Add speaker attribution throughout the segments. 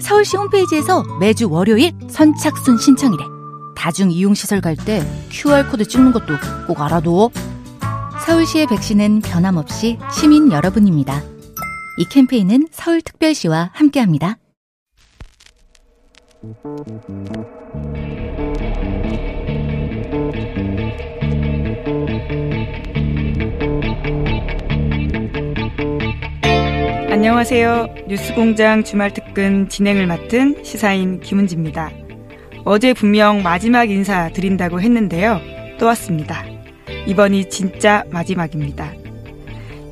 Speaker 1: 서울시 홈페이지에서 매주 월요일 선착순 신청이래. 다중 이용시설 갈 때 QR코드 찍는 것도 꼭 알아둬. 서울시의 백신은 변함없이 시민 여러분입니다. 이 캠페인은 서울특별시와 함께합니다.
Speaker 2: 안녕하세요. 뉴스공장 주말 특근 진행을 맡은 시사인 김은지입니다. 어제 분명 마지막 인사 드린다고 했는데요. 또 왔습니다. 이번이 진짜 마지막입니다.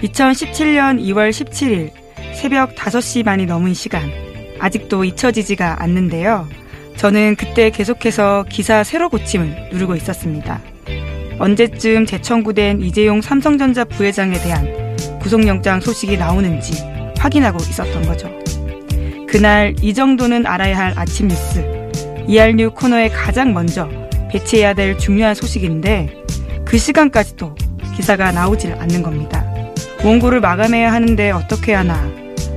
Speaker 2: 2017년 2월 17일 새벽 5시 반이 넘은 시간 아직도 잊혀지지가 않는데요. 저는 그때 계속해서 기사 새로 고침을 누르고 있었습니다. 언제쯤 재청구된 이재용 삼성전자 부회장에 대한 구속영장 소식이 나오는지 확인하고 있었던 거죠. 그날 이 정도는 알아야 할 아침 뉴스 이알뉴 코너에 가장 먼저 배치해야 될 중요한 소식인데 그 시간까지도 기사가 나오질 않는 겁니다. 원고를 마감해야 하는데 어떻게 하나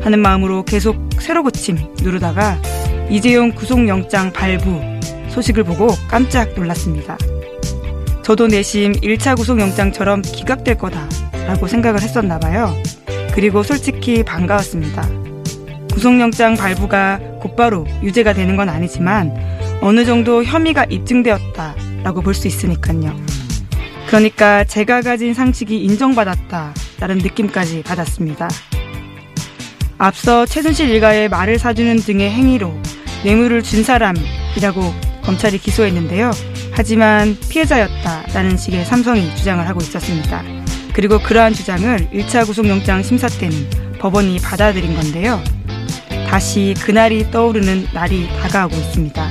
Speaker 2: 하는 마음으로 계속 새로 고침 누르다가 이재용 구속영장 발부 소식을 보고 깜짝 놀랐습니다. 저도 내심 1차 구속영장처럼 기각될 거다라고 생각을 했었나 봐요. 그리고 솔직히 반가웠습니다. 구속영장 발부가 곧바로 유죄가 되는 건 아니지만 어느 정도 혐의가 입증되었다라고 볼 수 있으니까요. 그러니까 제가 가진 상식이 인정받았다라는 느낌까지 받았습니다. 앞서 최순실 일가의 말을 사주는 등의 행위로 뇌물을 준 사람이라고 검찰이 기소했는데요. 하지만 피해자였다라는 식의 삼성이 주장을 하고 있었습니다. 그리고 그러한 주장을 1차 구속영장 심사 때는 법원이 받아들인 건데요. 다시 그날이 떠오르는 날이 다가오고 있습니다.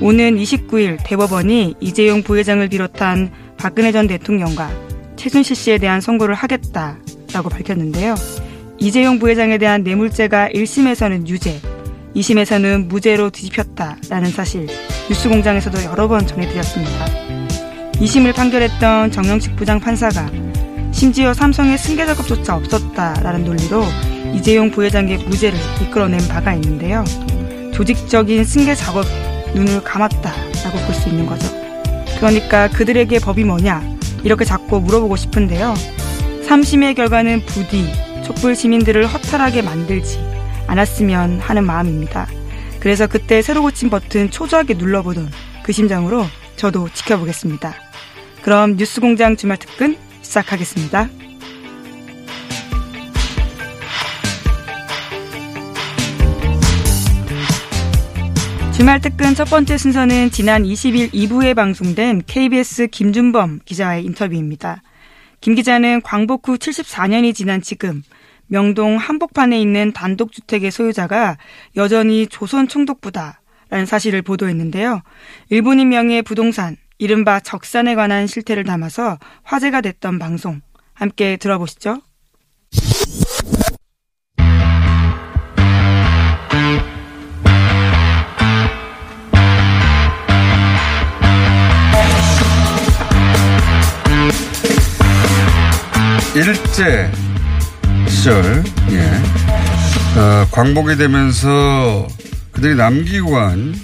Speaker 2: 오는 29일 대법원이 이재용 부회장을 비롯한 박근혜 전 대통령과 최순실 씨에 대한 선고를 하겠다라고 밝혔는데요. 이재용 부회장에 대한 뇌물죄가 1심에서는 유죄, 2심에서는 무죄로 뒤집혔다라는 사실 뉴스공장에서도 여러 번 전해드렸습니다. 2심을 판결했던 정영식 부장 판사가 심지어 삼성의 승계 작업조차 없었다라는 논리로 이재용 부회장의 무죄를 이끌어낸 바가 있는데요. 조직적인 승계 작업 눈을 감았다라고 볼 수 있는 거죠. 그러니까 그들에게 법이 뭐냐 이렇게 자꾸 물어보고 싶은데요. 3심의 결과는 부디 촛불 시민들을 허탈하게 만들지 않았으면 하는 마음입니다. 그래서 그때 새로 고친 버튼 초조하게 눌러보던 그 심정으로 저도 지켜보겠습니다. 그럼 뉴스공장 주말 특근 시작하겠습니다. 주말 특근 첫 번째 순서는 지난 20일 2부에 방송된 KBS 김준범 기자와의 인터뷰입니다. 김 기자는 광복 후 74년이 지난 지금 명동 한복판에 있는 단독주택의 소유자가 여전히 조선 총독부다라는 사실을 보도했는데요. 일본인 명의 부동산, 이른바 적산에 관한 실태를 담아서 화제가 됐던 방송 함께 들어보시죠.
Speaker 3: 일제 시절, 예. 어, 광복이 되면서 그들이 남기고 간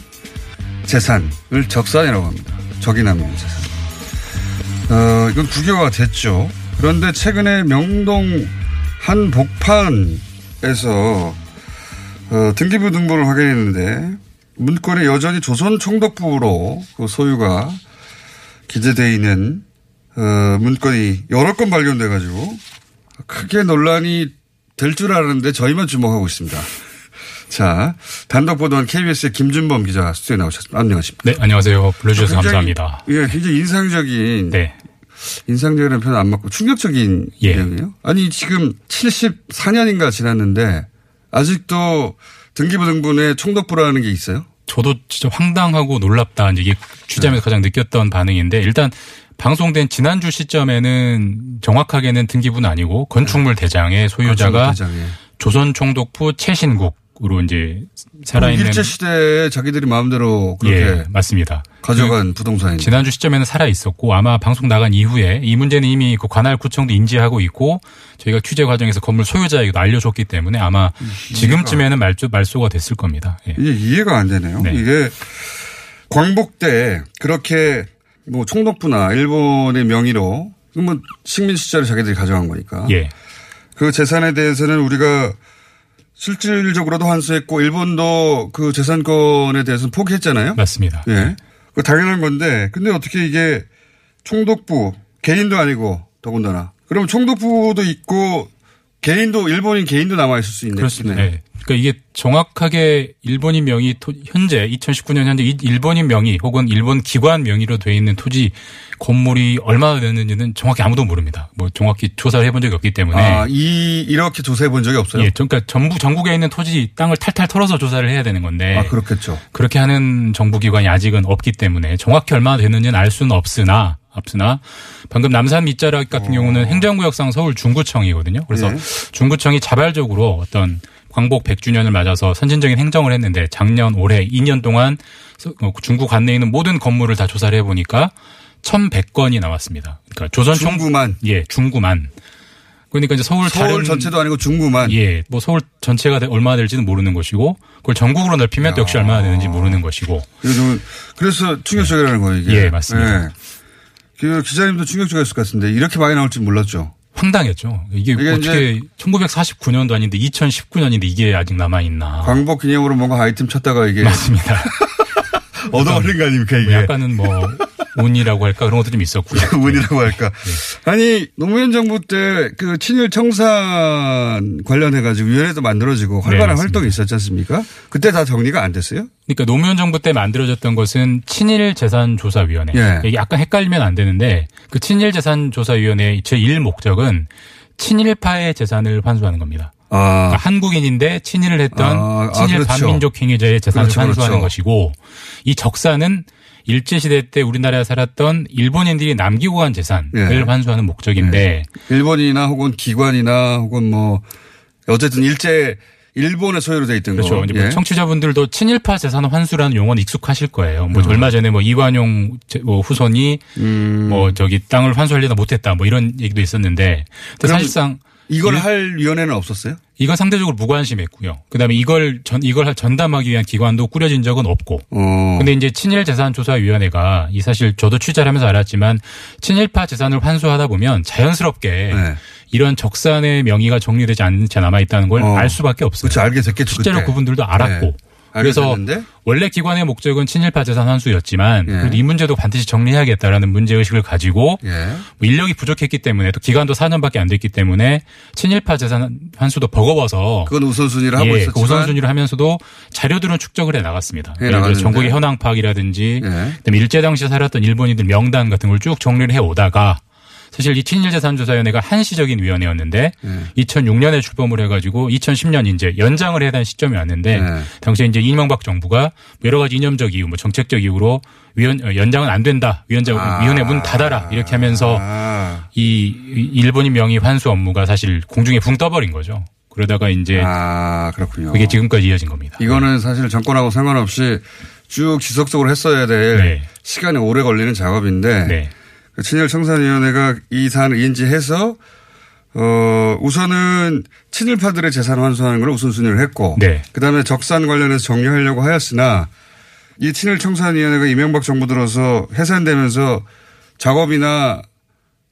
Speaker 3: 재산을 적산이라고 합니다. 적이 남긴 재산. 어, 이건 부교가 됐죠. 그런데 최근에 명동 한 복판에서 어, 등기부 등본을 확인했는데 문건에 여전히 조선 총독부로 그 소유가 기재되어 있는 어, 문건이 여러 건 발견돼 가지고 크게 논란이 될 줄 알았는데 저희만 주목하고 있습니다. 자, 단독 보도한 KBS의 김준범 기자 스튜디오에 나오셨습니다. 안녕하십니까.
Speaker 4: 네, 안녕하세요. 불러주셔서 감사합니다.
Speaker 3: 예, 굉장히 인상적인.
Speaker 4: 네.
Speaker 3: 인상적이라는 표현 안 맞고 충격적인
Speaker 4: 예.
Speaker 3: 내용이에요. 아니, 지금 74년인가 지났는데 아직도 등기부 등본에 총독부라는 게 있어요?
Speaker 4: 저도 진짜 황당하고 놀랍다. 이제 이게 취재하면서 가장 느꼈던 반응인데 일단 방송된 지난주 시점에는 정확하게는 등기부는 아니고 건축물 대장의 소유자가
Speaker 3: 대장에.
Speaker 4: 조선 총독부 최신국 으로 이제 살아있는
Speaker 3: 일제 시대에 자기들이 마음대로 그렇게
Speaker 4: 예, 맞습니다.
Speaker 3: 가져간 부동산인데.
Speaker 4: 지난주 시점에는 살아 있었고 아마 방송 나간 이후에 이 문제는 이미 그 관할 구청도 인지하고 있고 저희가 취재 과정에서 건물 소유자에게도 알려줬기 때문에 아마 지금쯤에는 말조, 말소가 됐을 겁니다. 예.
Speaker 3: 이게 이해가 안 되네요.
Speaker 4: 네.
Speaker 3: 이게 광복 때 그렇게 뭐 총독부나 일본의 명의로 뭐 식민 시절에 자기들이 가져간 거니까
Speaker 4: 예.
Speaker 3: 그 재산에 대해서는 우리가 실질적으로도 환수했고 일본도 그 재산권에 대해서는 포기했잖아요.
Speaker 4: 맞습니다.
Speaker 3: 예. 그 당연한 건데 근데 어떻게 이게 총독부 개인도 아니고 더군다나 그럼 총독부도 있고 개인도 일본인 개인도 남아 있을 수 있네.
Speaker 4: 그렇습니다.
Speaker 3: 네.
Speaker 4: 예. 그러니까 이게 정확하게 일본인 명의 토- 현재 2019년 현재 이- 일본인 명의 혹은 일본 기관 명의로 돼 있는 토지 건물이 얼마나 되는지는 정확히 아무도 모릅니다. 뭐 정확히 조사를 해본 적이 없기 때문에
Speaker 3: 아, 이 이렇게 조사해 본 적이 없어요.
Speaker 4: 예, 그러니까 전부 전국에 있는 토지 땅을 탈탈 털어서 조사를 해야 되는 건데
Speaker 3: 아, 그렇겠죠.
Speaker 4: 그렇게 하는 정부 기관이 아직은 없기 때문에 정확히 얼마나 되는지는 알 수는 없으나 없으나 방금 남산 밑자락 같은 경우는 행정구역상 서울 중구청이거든요. 그래서
Speaker 3: 네.
Speaker 4: 중구청이 자발적으로 어떤 광복 100주년을 맞아서 선진적인 행정을 했는데 작년 올해 2년 동안 서- 어, 중구 관내에 있는 모든 건물을 다 조사를 해보니까 1,100건이 나왔습니다. 그러니까 조선 총
Speaker 3: 중구만
Speaker 4: 예 중구만 그러니까 이제 서울
Speaker 3: 서울
Speaker 4: 다른
Speaker 3: 전체도 아니고 중구만
Speaker 4: 예, 뭐 서울 전체가 되- 얼마나 될지는 모르는 것이고 그걸 전국으로 넓히면 또 역시 얼마나 되는지 모르는 것이고
Speaker 3: 그래서, 그래서 충격적이라는 거예요, 이게.
Speaker 4: 예, 맞습니다.
Speaker 3: 예. 그 기자님도 충격적이었을 것 같은데 이렇게 많이 나올 줄 몰랐죠.
Speaker 4: 황당했죠. 이게,
Speaker 3: 이게
Speaker 4: 어떻게 1949년도 아닌데 2019년인데 이게 아직 남아 있나?
Speaker 3: 광복 기념으로 뭔가 아이템 찾다가 이게
Speaker 4: 맞습니다.
Speaker 3: 얻어걸린 거 아닙니까,
Speaker 4: 뭐
Speaker 3: 이게.
Speaker 4: 약간은 뭐 운이라고 할까 그런 것도 좀 있었고요.
Speaker 3: 운이라고 할까.
Speaker 4: 네.
Speaker 3: 아니, 노무현 정부 때 그 친일 청산 관련해가지고 위원회도 만들어지고 활발한
Speaker 4: 네.
Speaker 3: 활동이 있었지 않습니까? 그때 다 정리가 안 됐어요?
Speaker 4: 그러니까 노무현 정부 때 만들어졌던 것은 친일 재산 조사 위원회.
Speaker 3: 예.
Speaker 4: 이게 약간 헷갈리면 안 되는데 그 친일 재산 조사 위원회의 제1 목적은 친일파의 재산을 환수하는 겁니다.
Speaker 3: 아,
Speaker 4: 그러니까 한국인인데 친일을 했던
Speaker 3: 아, 아,
Speaker 4: 친일
Speaker 3: 그렇죠.
Speaker 4: 반민족 행위자의 재산을
Speaker 3: 그렇죠,
Speaker 4: 환수하는
Speaker 3: 그렇죠.
Speaker 4: 것이고 이 적사는 일제시대 때 우리나라에 살았던 일본인들이 남기고 간 재산을
Speaker 3: 예.
Speaker 4: 환수하는 목적인데
Speaker 3: 일본이나 혹은 기관이나 혹은 뭐 어쨌든 일제 일본의 소유로 돼 있던
Speaker 4: 그렇죠.
Speaker 3: 거.
Speaker 4: 뭐
Speaker 3: 예.
Speaker 4: 청취자분들도 친일파 재산 환수라는 용어는 익숙하실 거예요. 뭐 얼마 전에 뭐 이완용 제- 뭐 후손이
Speaker 3: 음.
Speaker 4: 뭐 저기 땅을 환수하려다 못했다 뭐 이런 얘기도 있었는데 사실상
Speaker 3: 이걸
Speaker 4: 일-
Speaker 3: 할 위원회는 없었어요?
Speaker 4: 이건 상대적으로 무관심했고요. 그다음에 이걸 전 이걸 전담하기 위한 기관도 꾸려진 적은 없고
Speaker 3: 어.
Speaker 4: 근데 이제 친일 재산 조사 위원회가 이 사실 저도 취재를 하면서 알았지만 친일파 재산을 환수하다 보면 자연스럽게
Speaker 3: 네.
Speaker 4: 이런 적산의 명의가 정리되지 않은 채 남아 있다는 걸
Speaker 3: 어.
Speaker 4: 알 수밖에 없어요.
Speaker 3: 그렇죠. 알게 됐겠죠.
Speaker 4: 실제로
Speaker 3: 그때.
Speaker 4: 그분들도 알았고.
Speaker 3: 네.
Speaker 4: 그래서? 원래 기관의 목적은 친일파 재산 환수였지만
Speaker 3: 예.
Speaker 4: 이 문제도 반드시 정리해야겠다라는 문제 의식을 가지고
Speaker 3: 예.
Speaker 4: 뭐 인력이 부족했기 때문에 또 기간도 4년밖에 안 됐기 때문에 친일파 재산 환수도 버거워서
Speaker 3: 그건 우선순위를 하고
Speaker 4: 예, 그 우선순위를 하면서도 자료들은 축적을 해 나갔습니다.
Speaker 3: 해
Speaker 4: 예를 들어. 전국의 현황 파악이라든지
Speaker 3: 예.
Speaker 4: 그다음에 일제 당시에 살았던 일본인들 명단 같은 걸 쭉 정리를 해 오다가 사실 이 친일재산조사위원회가 한시적인 위원회였는데
Speaker 3: 예.
Speaker 4: 2006년에 출범을 해가지고 2010년 이제 연장을 해야 되는 시점이 왔는데
Speaker 3: 네.
Speaker 4: 당시에 이제 이명박 정부가 여러 가지 이념적 이유, 뭐 정책적 이유로 위원 어, 연장은 안 된다, 위원장
Speaker 3: 아.
Speaker 4: 위원회 문 닫아라 이렇게 하면서
Speaker 3: 아.
Speaker 4: 이이 일본인 명의 환수 업무가 사실 공중에 붕 떠버린 거죠. 그러다가 이제
Speaker 3: 아, 그렇군요.
Speaker 4: 그게 지금까지 이어진 겁니다.
Speaker 3: 이거는 사실 정권하고 상관없이 쭉 지속적으로 했어야 될
Speaker 4: 네.
Speaker 3: 시간이 오래 걸리는 작업인데
Speaker 4: 네.
Speaker 3: 그 친일 청산위원회가 이 사안을 인지해서 어 우선은 친일파들의 재산 환수하는 걸 우선순위를 했고
Speaker 4: 네.
Speaker 3: 그다음에 적산 관련해서 정리하려고 하였으나 이 친일 청산위원회가 이명박 정부 들어서 해산되면서 작업이나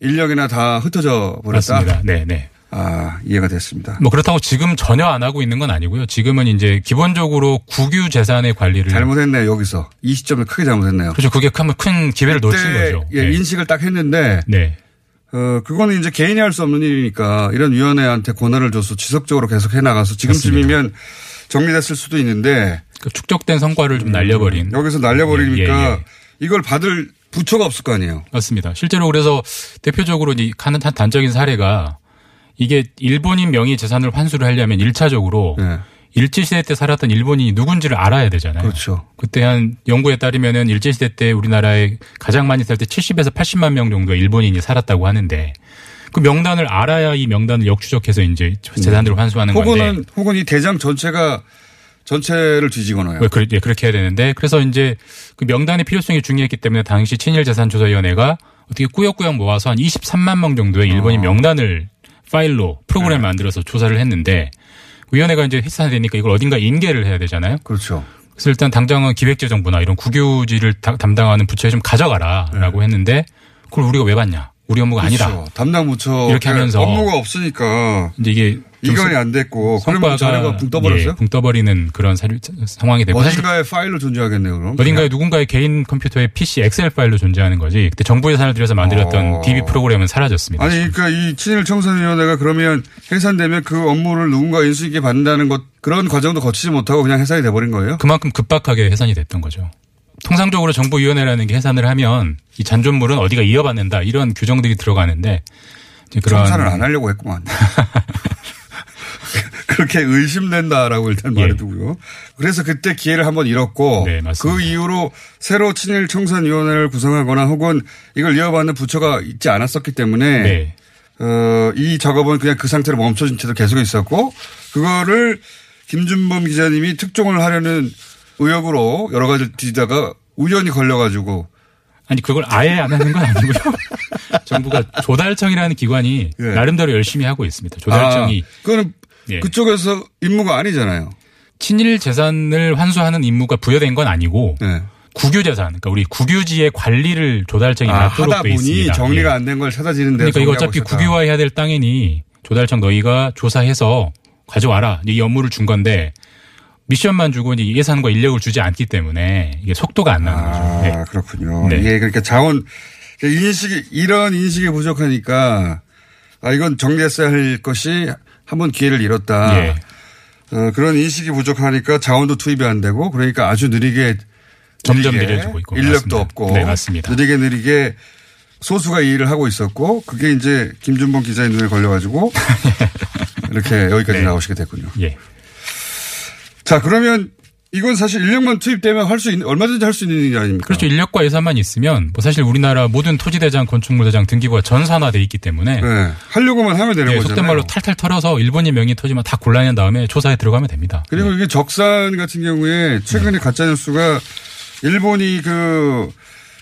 Speaker 3: 인력이나 다 흩어져 버렸다.
Speaker 4: 맞습니다. 네, 네.
Speaker 3: 아 이해가 됐습니다.
Speaker 4: 뭐 그렇다고 지금 전혀 안 하고 있는 건 아니고요. 지금은 이제 기본적으로 국유 재산의 관리를
Speaker 3: 잘못했네요 여기서 이 시점에 크게 잘못했네요.
Speaker 4: 그렇죠. 그게 큰, 큰 기회를 놓친 거죠.
Speaker 3: 예,
Speaker 4: 네.
Speaker 3: 인식을 딱 했는데
Speaker 4: 네.
Speaker 3: 어, 그거는 이제 개인이 할 수 없는 일이니까 이런 위원회한테 권한을 줘서 지속적으로 계속 해 나가서 지금쯤이면 정리됐을 수도 있는데
Speaker 4: 그 축적된 성과를 좀 날려버린.
Speaker 3: 여기서 날려버리니까
Speaker 4: 예, 예, 예.
Speaker 3: 이걸 받을 부처가 없을 거 아니에요.
Speaker 4: 맞습니다. 실제로 그래서 대표적으로 이 단적인 사례가 이게 일본인 명의 재산을 환수를 하려면 1차적으로
Speaker 3: 예.
Speaker 4: 일제시대 때 살았던 일본인이 누군지를 알아야 되잖아요.
Speaker 3: 그렇죠.
Speaker 4: 그때 한 연구에 따르면은 일제시대 때 우리나라에 가장 많이 살 때 70에서 80만 명 정도의 일본인이 살았다고 하는데 그 명단을 알아야 이 명단을 역추적해서 이제 재산들을 환수하는 건데.
Speaker 3: 혹은 혹은 이 대장 전체가 전체를 뒤지거나요.
Speaker 4: 왜 그래, 예, 그렇게 해야 되는데 그래서 이제 그 명단의 필요성이 중요했기 때문에 당시 친일 재산 조사위원회가 어떻게 꾸역꾸역 모아서 한 23만 명 정도의 일본인
Speaker 3: 어.
Speaker 4: 명단을 파일로 프로그램을
Speaker 3: 네.
Speaker 4: 만들어서 조사를 했는데 위원회가 이제 해산되니까 이걸 어딘가 인계를 해야 되잖아요.
Speaker 3: 그렇죠.
Speaker 4: 그래서 일단 당장은 기획재정부나 이런 국유지를 다- 담당하는 부처에 좀 가져가라라고 했는데 그걸 우리가 왜 받냐? 우리 업무가 아니다.
Speaker 3: 네. 그렇죠. 담당 부처
Speaker 4: 이렇게 하면서
Speaker 3: 업무가 없으니까
Speaker 4: 이제 이게 좀
Speaker 3: 이관이 안 됐고 그러면
Speaker 4: 성과가
Speaker 3: 자료가 붕 떠버렸어요.
Speaker 4: 예, 붕 떠버리는 그런 사료, 상황이 되고
Speaker 3: 어딘가에 파일로 존재하겠네요. 그럼
Speaker 4: 어딘가에 누군가의 개인 컴퓨터에 PC 엑셀 파일로 존재하는 거지. 그때 정부 예산을 들여서 만들었던
Speaker 3: 어.
Speaker 4: DB 프로그램은 사라졌습니다.
Speaker 3: 아니 그러니까 이 친일 청산위원회가 그러면 해산되면 그 업무를 누군가 인수 있게 받는다는 것 그런 과정도 거치지 못하고 그냥 해산이 돼버린 거예요.
Speaker 4: 그만큼 급박하게 해산이 됐던 거죠. 통상적으로 정부위원회라는 게 해산을 하면 이 잔존물은 어디가 이어받는다 이런 규정들이 들어가는데 그런
Speaker 3: 청산을 안 하려고 했구만. 그렇게 의심된다라고 일단
Speaker 4: 예.
Speaker 3: 말해두고요. 그래서 그때 기회를 한번 잃었고
Speaker 4: 네.
Speaker 3: 그 이후로 새로 친일 청산위원회를 구성하거나 혹은 이걸 이어받는 부처가 있지 않았었기 때문에
Speaker 4: 네.
Speaker 3: 어, 이 작업은 그냥 그 상태로 멈춰진 채로 계속 있었고 그거를 김준범 기자님이 특종을 하려는 의혹으로 여러 가지 뒤지다가 우연히 걸려가지고
Speaker 4: 아니 그걸 아예 안 하는 건 아니고요. 정부가 조달청이라는 기관이
Speaker 3: 예.
Speaker 4: 나름대로 열심히 하고 있습니다. 조달청이
Speaker 3: 아, 그거는
Speaker 4: 예.
Speaker 3: 그쪽에서 임무가 아니잖아요.
Speaker 4: 친일 재산을 환수하는 임무가 부여된 건 아니고
Speaker 3: 네.
Speaker 4: 국유 재산, 그러니까 우리 국유지의 관리를 조달청이
Speaker 3: 아,
Speaker 4: 맡도록 돼 있습니다.
Speaker 3: 정리가
Speaker 4: 예.
Speaker 3: 안된 걸 찾아지는 데
Speaker 4: 그러니까 이거 어차피 국유화해야 될 땅이니 조달청 너희가 조사해서 가져와라. 이 업무를 준 건데 미션만 주고 이제 예산과 인력을 주지 않기 때문에 이게 속도가 안 나는 거죠.
Speaker 3: 아,
Speaker 4: 네.
Speaker 3: 그렇군요.
Speaker 4: 네.
Speaker 3: 이게 그러니까 자원 인식이 이런 인식이 부족하니까 아 이건 정리했어야 할 것이 한 번 기회를 잃었다.
Speaker 4: 예.
Speaker 3: 어, 그런 인식이 부족하니까 자원도 투입이 안 되고 그러니까 아주 느리게
Speaker 4: 점점
Speaker 3: 느리게
Speaker 4: 느려지고 있고.
Speaker 3: 인력도
Speaker 4: 맞습니다.
Speaker 3: 없고
Speaker 4: 네, 맞습니다.
Speaker 3: 느리게 느리게 소수가 이 일을 하고 있었고 그게 이제 김준범 기자의 눈에 걸려가지고 이렇게 여기까지
Speaker 4: 네.
Speaker 3: 나오시게 됐군요.
Speaker 4: 예.
Speaker 3: 자 그러면 이건 사실 인력만 투입되면 할 수 있는 얼마든지 할 수 있는 일 아닙니까?
Speaker 4: 그렇죠. 인력과 예산만 있으면 뭐 사실 우리나라 모든 토지대장, 건축물대장 등기부가 전산화돼 있기 때문에
Speaker 3: 네. 하려고만 하면 되는
Speaker 4: 예,
Speaker 3: 거잖아요.
Speaker 4: 속된 말로 탈탈 털어서 일본인 명의 토지만 다 골라낸 다음에 조사에 들어가면 됩니다.
Speaker 3: 그리고 이게 적산 같은 경우에 최근에
Speaker 4: 네.
Speaker 3: 가짜 뉴스가 일본이 그,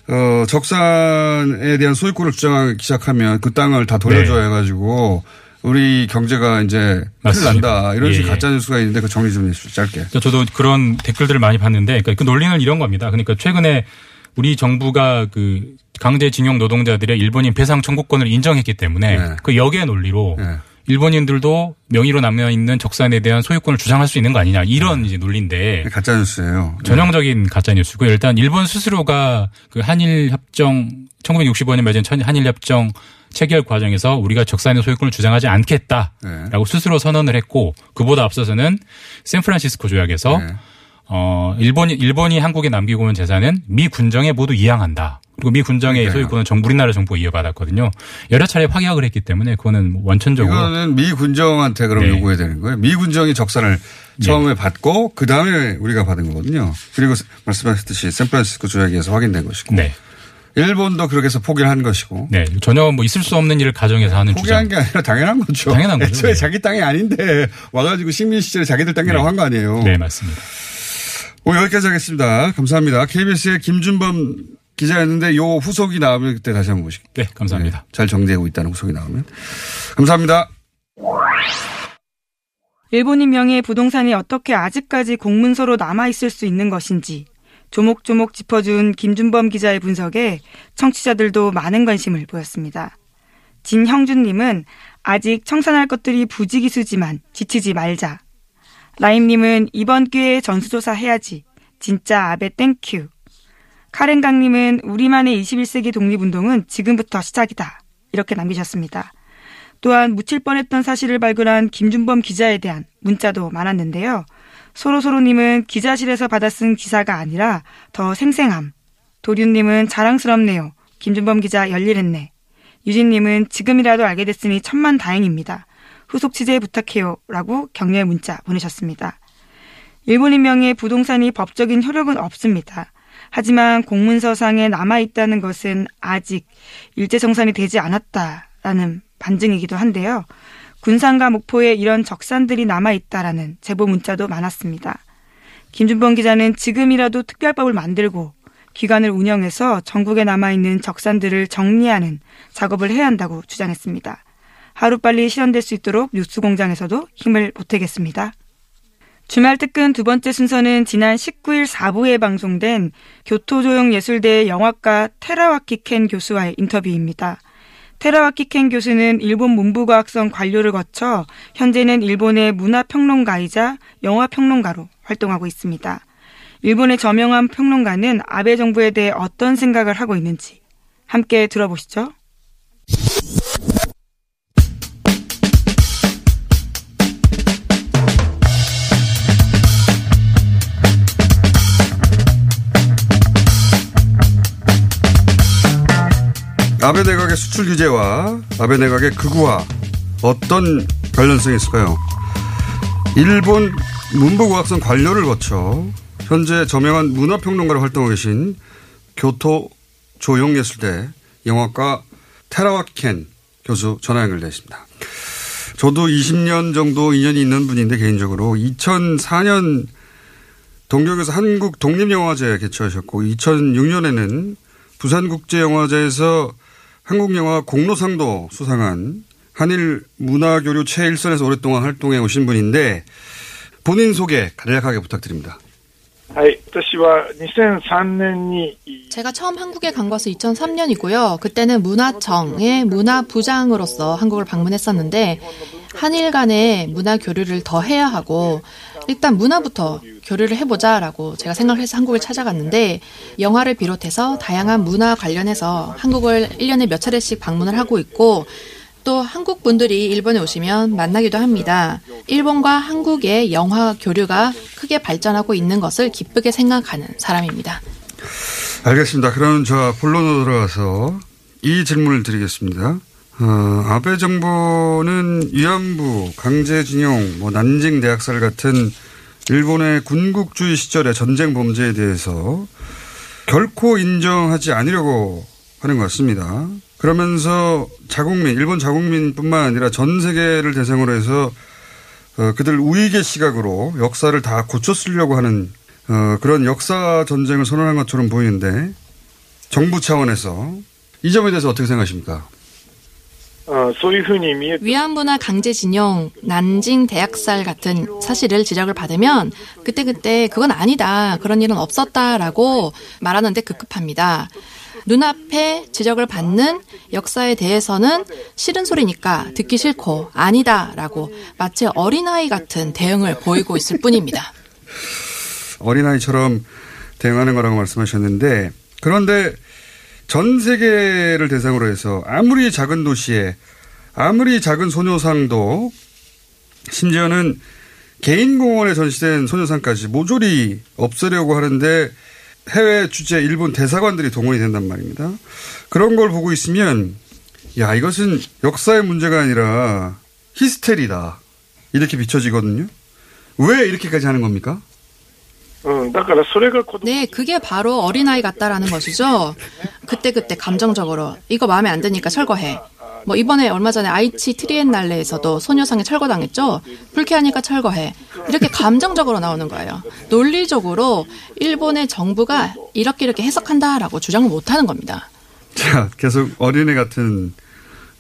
Speaker 3: 어, 적산에 대한 소유권을 주장하기 시작하면 그 땅을 다 돌려줘야
Speaker 4: 네.
Speaker 3: 해가지고 우리 경제가 이제 큰일
Speaker 4: 맞습니다.
Speaker 3: 난다. 이런
Speaker 4: 예,
Speaker 3: 식의
Speaker 4: 예.
Speaker 3: 가짜 뉴스가 있는데 그 정리 좀 해주시죠. 짧게.
Speaker 4: 그러니까 저도 그런 댓글들을 많이 봤는데 그러니까 그 논리는 이런 겁니다. 그러니까 최근에 우리 정부가 그 강제징용 노동자들의 일본인 배상 청구권을 인정했기 때문에
Speaker 3: 네.
Speaker 4: 그 역의 논리로
Speaker 3: 네.
Speaker 4: 일본인들도 명의로 남아 있는 적산에 대한 소유권을 주장할 수 있는 거 아니냐 이런 이제 논리인데
Speaker 3: 가짜 뉴스예요.
Speaker 4: 전형적인 가짜 뉴스고요. 일단 일본 스스로가 그 한일 협정 1965년에 맺은 천- 한일 협정 체결 과정에서 우리가 적산의 소유권을 주장하지 않겠다라고
Speaker 3: 네.
Speaker 4: 스스로 선언을 했고 그보다 앞서서는 샌프란시스코 조약에서
Speaker 3: 네.
Speaker 4: 어 일본이 일본이 한국에 남기고 온 재산은 미 군정에 모두 이양한다. 그리고 미 군정의
Speaker 3: 그러니까요.
Speaker 4: 소유권은 정 우리나라 정부가 이어받았거든요. 여러 차례 확약을 했기 때문에 그거는 원천적으로
Speaker 3: 이거는 미 군정한테 그럼
Speaker 4: 네.
Speaker 3: 요구해야 되는 거예요. 미 군정이 적산을 처음에 받고 그 다음에 우리가 받은 거거든요. 그리고 말씀하셨듯이 샌프란시스코 조약에서 확인된 것이고.
Speaker 4: 네.
Speaker 3: 일본도 그렇게 해서 포기를 한 것이고.
Speaker 4: 네. 전혀 뭐 있을 수 없는 일을 가정해서 하는
Speaker 3: 포기한
Speaker 4: 주장.
Speaker 3: 게 아니라 당연한 거죠.
Speaker 4: 당연한 거죠.
Speaker 3: 애초에
Speaker 4: 네.
Speaker 3: 자기 땅이 아닌데 와가지고 식민 시절에 자기들 땅이라고
Speaker 4: 네.
Speaker 3: 한거 아니에요.
Speaker 4: 네, 맞습니다.
Speaker 3: 오늘 여기까지 하겠습니다. 감사합니다. KBS의 김준범 기자였는데 요 후속이 나오면 그때 다시 한번 보실게요.
Speaker 4: 네, 감사합니다.
Speaker 3: 잘 정리되고 있다는 후속이 나오면. 감사합니다.
Speaker 2: 일본인 명의의 부동산이 어떻게 아직까지 공문서로 남아있을 수 있는 것인지 조목조목 짚어준 김준범 기자의 분석에 청취자들도 많은 관심을 보였습니다. 진형준님은 아직 청산할 것들이 부지기수지만 지치지 말자. 라임님은 이번 기회에 전수조사 해야지. 진짜 아베 thank you. 카렌강님은 우리만의 21세기 독립운동은 지금부터 시작이다. 이렇게 남기셨습니다. 또한 묻힐 뻔했던 사실을 발굴한 김준범 기자에 대한 문자도 많았는데요. 소로소로님은 기자실에서 받아 쓴 기사가 아니라 더 생생함. 도륜님은 자랑스럽네요. 김준범 기자 열일했네. 유진님은 지금이라도 알게 됐으니 천만 다행입니다. 후속 취재 부탁해요. 라고 격려의 문자 보내셨습니다. 일본인 명의 부동산이 법적인 효력은 없습니다. 하지만 공문서상에 남아있다는 것은 아직 일제정산이 되지 않았다라는 반증이기도 한데요. 군산과 목포에 이런 적산들이 남아있다라는 제보 문자도 많았습니다. 김준범 기자는 지금이라도 특별법을 만들고 기관을 운영해서 전국에 남아있는 적산들을 정리하는 작업을 해야 한다고 주장했습니다. 하루빨리 실현될 수 있도록 뉴스공장에서도 힘을 보태겠습니다. 주말 특근 두 번째 순서는 지난 19일 4부에 방송된 교토조형예술대 영화과 테라와키 켄 교수와의 인터뷰입니다. 테라와키 켄 교수는 일본 문부과학성 관료를 거쳐 현재는 일본의 문화평론가이자 영화평론가로 활동하고 있습니다. 일본의 저명한 평론가는 아베 정부에 대해 어떤 생각을 하고 있는지 함께 들어보시죠.
Speaker 3: 아베 내각의 수출 규제와 아베 내각의 극우화 어떤 관련성이 있을까요? 일본 문부과학성 관료를 거쳐 현재 저명한 문화평론가로 활동하고 계신 교토 조용예술대 영화과 테라와키 켄 교수 전화 연결되어 있습니다. 저도 20년 정도 인연이 있는 분인데 개인적으로 2004년 동경에서 한국 독립영화제 개최하셨고 2006년에는 부산국제영화제에서 한국 영화 공로상도 수상한 한일 문화교류 최일선에서 오랫동안 활동해 오신 분인데 본인 소개 간략하게 부탁드립니다.
Speaker 5: 제가 처음 한국에 간 것은 2003년이고요. 그때는 문화청의 문화부장으로서 한국을 방문했었는데 한일 간의 문화 교류를 더 해야 하고 일단 문화부터 교류를 해보자라고 제가 생각을 해서 한국을 찾아갔는데 영화를 비롯해서 다양한 문화 관련해서 한국을 1년에 몇 차례씩 방문을 하고 있고 또 한국 분들이 일본에 오시면 만나기도 합니다. 일본과 한국의 영화 교류가 크게 발전하고 있는 것을 기쁘게 생각하는 사람입니다.
Speaker 3: 알겠습니다. 그럼 저 본론으로 들어가서 이 질문을 드리겠습니다. 어, 아베 정부는 위안부, 강제징용, 뭐 난징 대학살 같은 일본의 군국주의 시절의 전쟁 범죄에 대해서 결코 인정하지 않으려고 하는 것 같습니다. 그러면서 자국민, 일본 자국민뿐만 아니라 전 세계를 대상으로 해서 어, 그들 우익의 시각으로 역사를 다 고쳐 쓰려고 하는 어, 그런 역사 전쟁을 선언한 것처럼 보이는데 정부 차원에서 이 점에 대해서 어떻게 생각하십니까?
Speaker 5: 위안부나 강제징용, 난징 대학살 같은 사실을 지적을 받으면 그때그때 그건 아니다. 그런 일은 없었다라고 말하는데 급급합니다. 눈앞에 지적을 받는 역사에 대해서는 싫은 소리니까 듣기 싫고 아니다라고 마치 어린아이 같은 대응을 보이고 있을 뿐입니다.
Speaker 3: 어린아이처럼 대응하는 거라고 말씀하셨는데 그런데 전 세계를 대상으로 해서 아무리 작은 도시에 아무리 작은 소녀상도 심지어는 개인 공원에 전시된 소녀상까지 모조리 없애려고 하는데 해외 주재 일본 대사관들이 동원이 된단 말입니다. 그런 걸 보고 있으면 야 이것은 역사의 문제가 아니라 히스테리다 이렇게 비춰지거든요. 왜 이렇게까지 하는 겁니까?
Speaker 5: 네, 그게 바로 어린아이 같다라는 것이죠. 그때그때 감정적으로 이거 마음에 안 드니까 철거해. 뭐 이번에 얼마 전에 아이치 트리엔날레에서도 소녀상에 철거당했죠. 불쾌하니까 철거해. 이렇게 감정적으로 나오는 거예요. 논리적으로 일본의 정부가 이렇게 이렇게 해석한다라고 주장을 못 하는 겁니다.
Speaker 3: 자, 계속 어린애 같은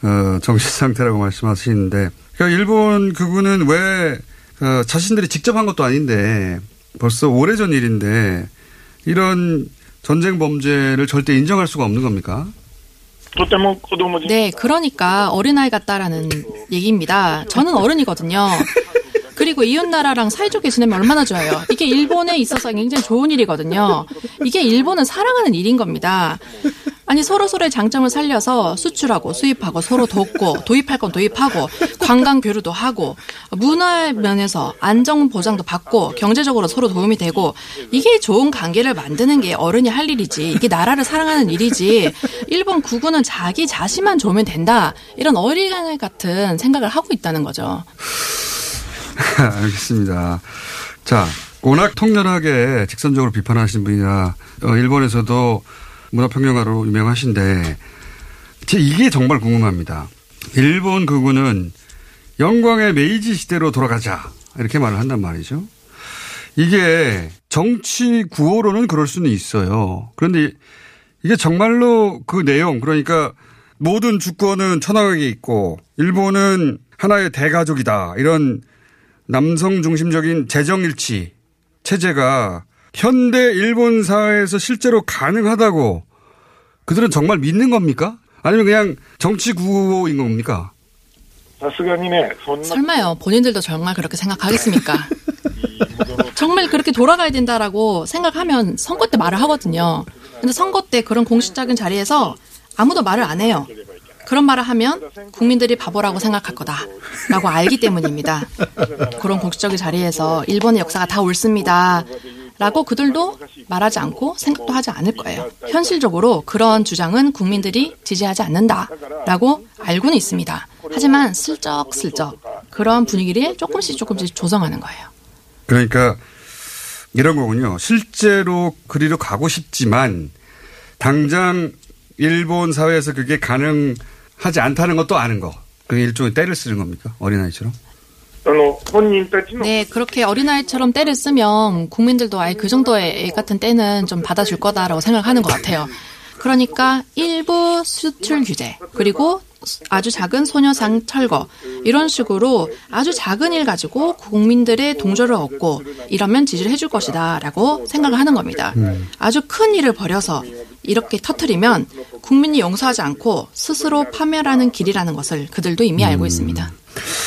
Speaker 3: 어, 정신 상태라고 말씀하시는데, 그러니까 일본 그분은 왜 어, 자신들이 직접 한 것도 아닌데 벌써 오래전 일인데 이런 전쟁 범죄를 절대 인정할 수가 없는 겁니까?
Speaker 5: 네, 그러니까 어린아이 같다라는 얘기입니다. 저는 어른이거든요. 그리고 이웃나라랑 사이좋게 지내면 얼마나 좋아요. 이게 일본에 있어서 굉장히 좋은 일이거든요. 이게 일본은 사랑하는 일인 겁니다. 아니 서로 서로의 장점을 살려서 수출하고 수입하고 서로 돕고 도입할 건 도입하고 관광 교류도 하고 문화 면에서 안정 보장도 받고 경제적으로 서로 도움이 되고 이게 좋은 관계를 만드는 게 어른이 할 일이지 이게 나라를 사랑하는 일이지 일본 국군은 자기 자신만 좋으면 된다 이런 어린아이 같은 생각을 하고 있다는 거죠.
Speaker 3: 알겠습니다. 자 워낙 통렬하게 직선적으로 비판하시는 분이라 어, 일본에서도 문화평론가로 유명하신데 제 이게 정말 궁금합니다. 일본 극우는 영광의 메이지 시대로 돌아가자 이렇게 말을 한단 말이죠. 이게 정치 구호로는 그럴 수는 있어요. 그런데 이게 정말로 그 내용 그러니까 모든 주권은 천황에게 있고 일본은 하나의 대가족이다 이런 남성 중심적인 재정일치 체제가 현대 일본 사회에서 실제로 가능하다고 그들은 정말 믿는 겁니까? 아니면 그냥 정치 구호인 겁니까?
Speaker 5: 설마요. 본인들도 정말 그렇게 생각하겠습니까? 정말 그렇게 돌아가야 된다라고 생각하면 선거 때 말을 하거든요. 근데 선거 때 그런 공식적인 자리에서 아무도 말을 안 해요. 그런 말을 하면 국민들이 바보라고 생각할 거다라고 알기 때문입니다. 그런 공식적인 자리에서 일본의 역사가 다 옳습니다. 라고 그들도 말하지 않고 생각도 하지 않을 거예요. 현실적으로 그런 주장은 국민들이 지지하지 않는다. 라고 알고는 있습니다. 하지만 슬쩍슬쩍 그런 분위기를 조금씩 조금씩 조성하는 거예요.
Speaker 3: 그러니까 이런 거군요. 실제로 그리로 가고 싶지만 당장 일본 사회에서 그게 가능하지 않다는 것도 아는 거. 그게 일종의 때를 쓰는 겁니까? 어린아이처럼?
Speaker 5: 네, 그렇게 어린아이처럼 때를 쓰면 국민들도 아예 그 정도의 애 같은 때는 좀 받아줄 거다라고 생각하는 것 같아요. 그러니까 일부 수출 규제, 그리고 아주 작은 소녀상 철거, 이런 식으로 아주 작은 일 가지고 국민들의 동조를 얻고 이러면 지지를 해줄 것이다 라고 생각을 하는 겁니다. 음. 아주 큰 일을 벌여서 이렇게 터트리면 국민이 용서하지 않고 스스로 파멸하는 길이라는 것을 그들도 이미 알고 음. 있습니다.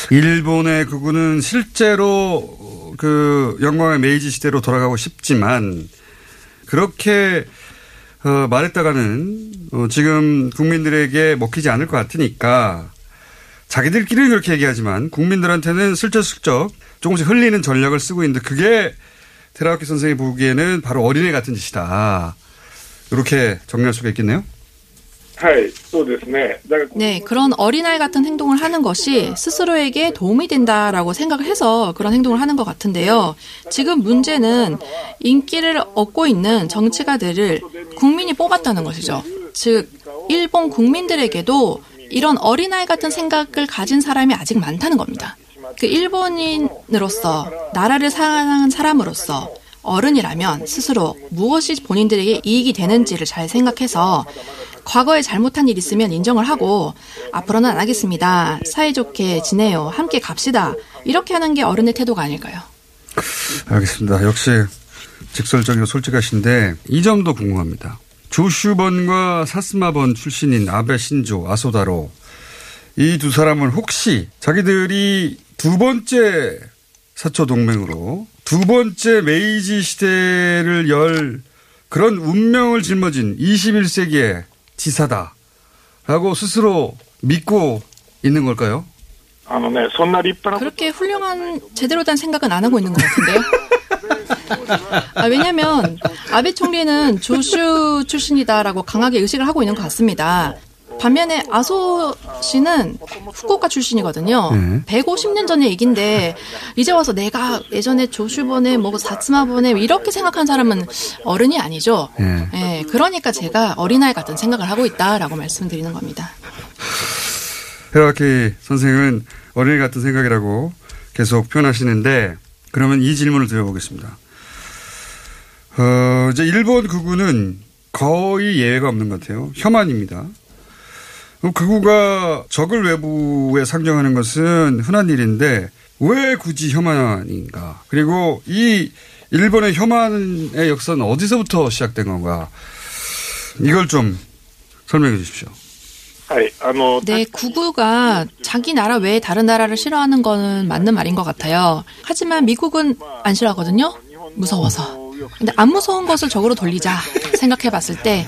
Speaker 3: 일본의 그구는 실제로 그 영광의 메이지 시대로 돌아가고 싶지만 그렇게 어, 말했다가는 어, 지금 국민들에게 먹히지 않을 것 같으니까 자기들끼리는 그렇게 얘기하지만 국민들한테는 슬쩍슬쩍 조금씩 흘리는 전략을 쓰고 있는데 그게 테라우키 선생이 보기에는 바로 어린애 같은 짓이다. 이렇게 정리할 수가 있겠네요.
Speaker 5: 네, 그런 어린아이 같은 행동을 하는 것이 스스로에게 도움이 된다라고 생각을 해서 그런 행동을 하는 것 같은데요. 지금 문제는 인기를 얻고 있는 정치가들을 국민이 뽑았다는 것이죠. 즉, 일본 국민들에게도 이런 어린아이 같은 생각을 가진 사람이 아직 많다는 겁니다. 그 일본인으로서, 나라를 사랑하는 사람으로서, 어른이라면 스스로 무엇이 본인들에게 이익이 되는지를 잘 생각해서 과거에 잘못한 일 있으면 인정을 하고 앞으로는 안 하겠습니다. 사이좋게 지내요. 함께 갑시다. 이렇게 하는 게 어른의 태도가 아닐까요?
Speaker 3: 알겠습니다. 역시 직설적이고 솔직하신데 이 점도 궁금합니다. 조슈번과 사스마번 출신인 아베 신조, 아소다로 이 두 사람은 혹시 자기들이 두 번째 사초 동맹으로 두 번째 메이지 시대를 열 그런 운명을 짊어진 21세기의 지사다라고 스스로 믿고 있는 걸까요?
Speaker 5: 그렇게 훌륭한 제대로 된 생각은 안 하고 있는 것 같은데요. 아, 왜냐하면 아베 총리는 조슈 출신이다라고 강하게 의식을 하고 있는 것 같습니다. 반면에 아소 씨는 후쿠오카 출신이거든요.
Speaker 3: 네.
Speaker 5: 150년 전의 얘기인데 이제 와서 내가 예전에 조슈번에 뭐 사츠마번에 이렇게 생각한 사람은 어른이 아니죠.
Speaker 3: 네.
Speaker 5: 예, 그러니까 제가 어린아이 같은 생각을 하고 있다라고 말씀드리는 겁니다.
Speaker 3: 헤라키 선생은 어린이 같은 생각이라고 계속 표현하시는데 그러면 이 질문을 드려보겠습니다. 어, 이제 일본 극우는 거의 예외가 없는 것 같아요. 혐한입니다. 극우가 적을 외부에 상정하는 것은 흔한 일인데 왜 굳이 혐한인가? 그리고 이 일본의 혐한의 역사는 어디서부터 시작된 건가? 이걸 좀 설명해 주십시오.
Speaker 5: 네, 구구가 자기 나라 외에 다른 나라를 싫어하는 거는 맞는 말인 것 같아요. 하지만 미국은 안 싫어하거든요. 무서워서. 근데 안 무서운 것을 적으로 돌리자 생각해 봤을 때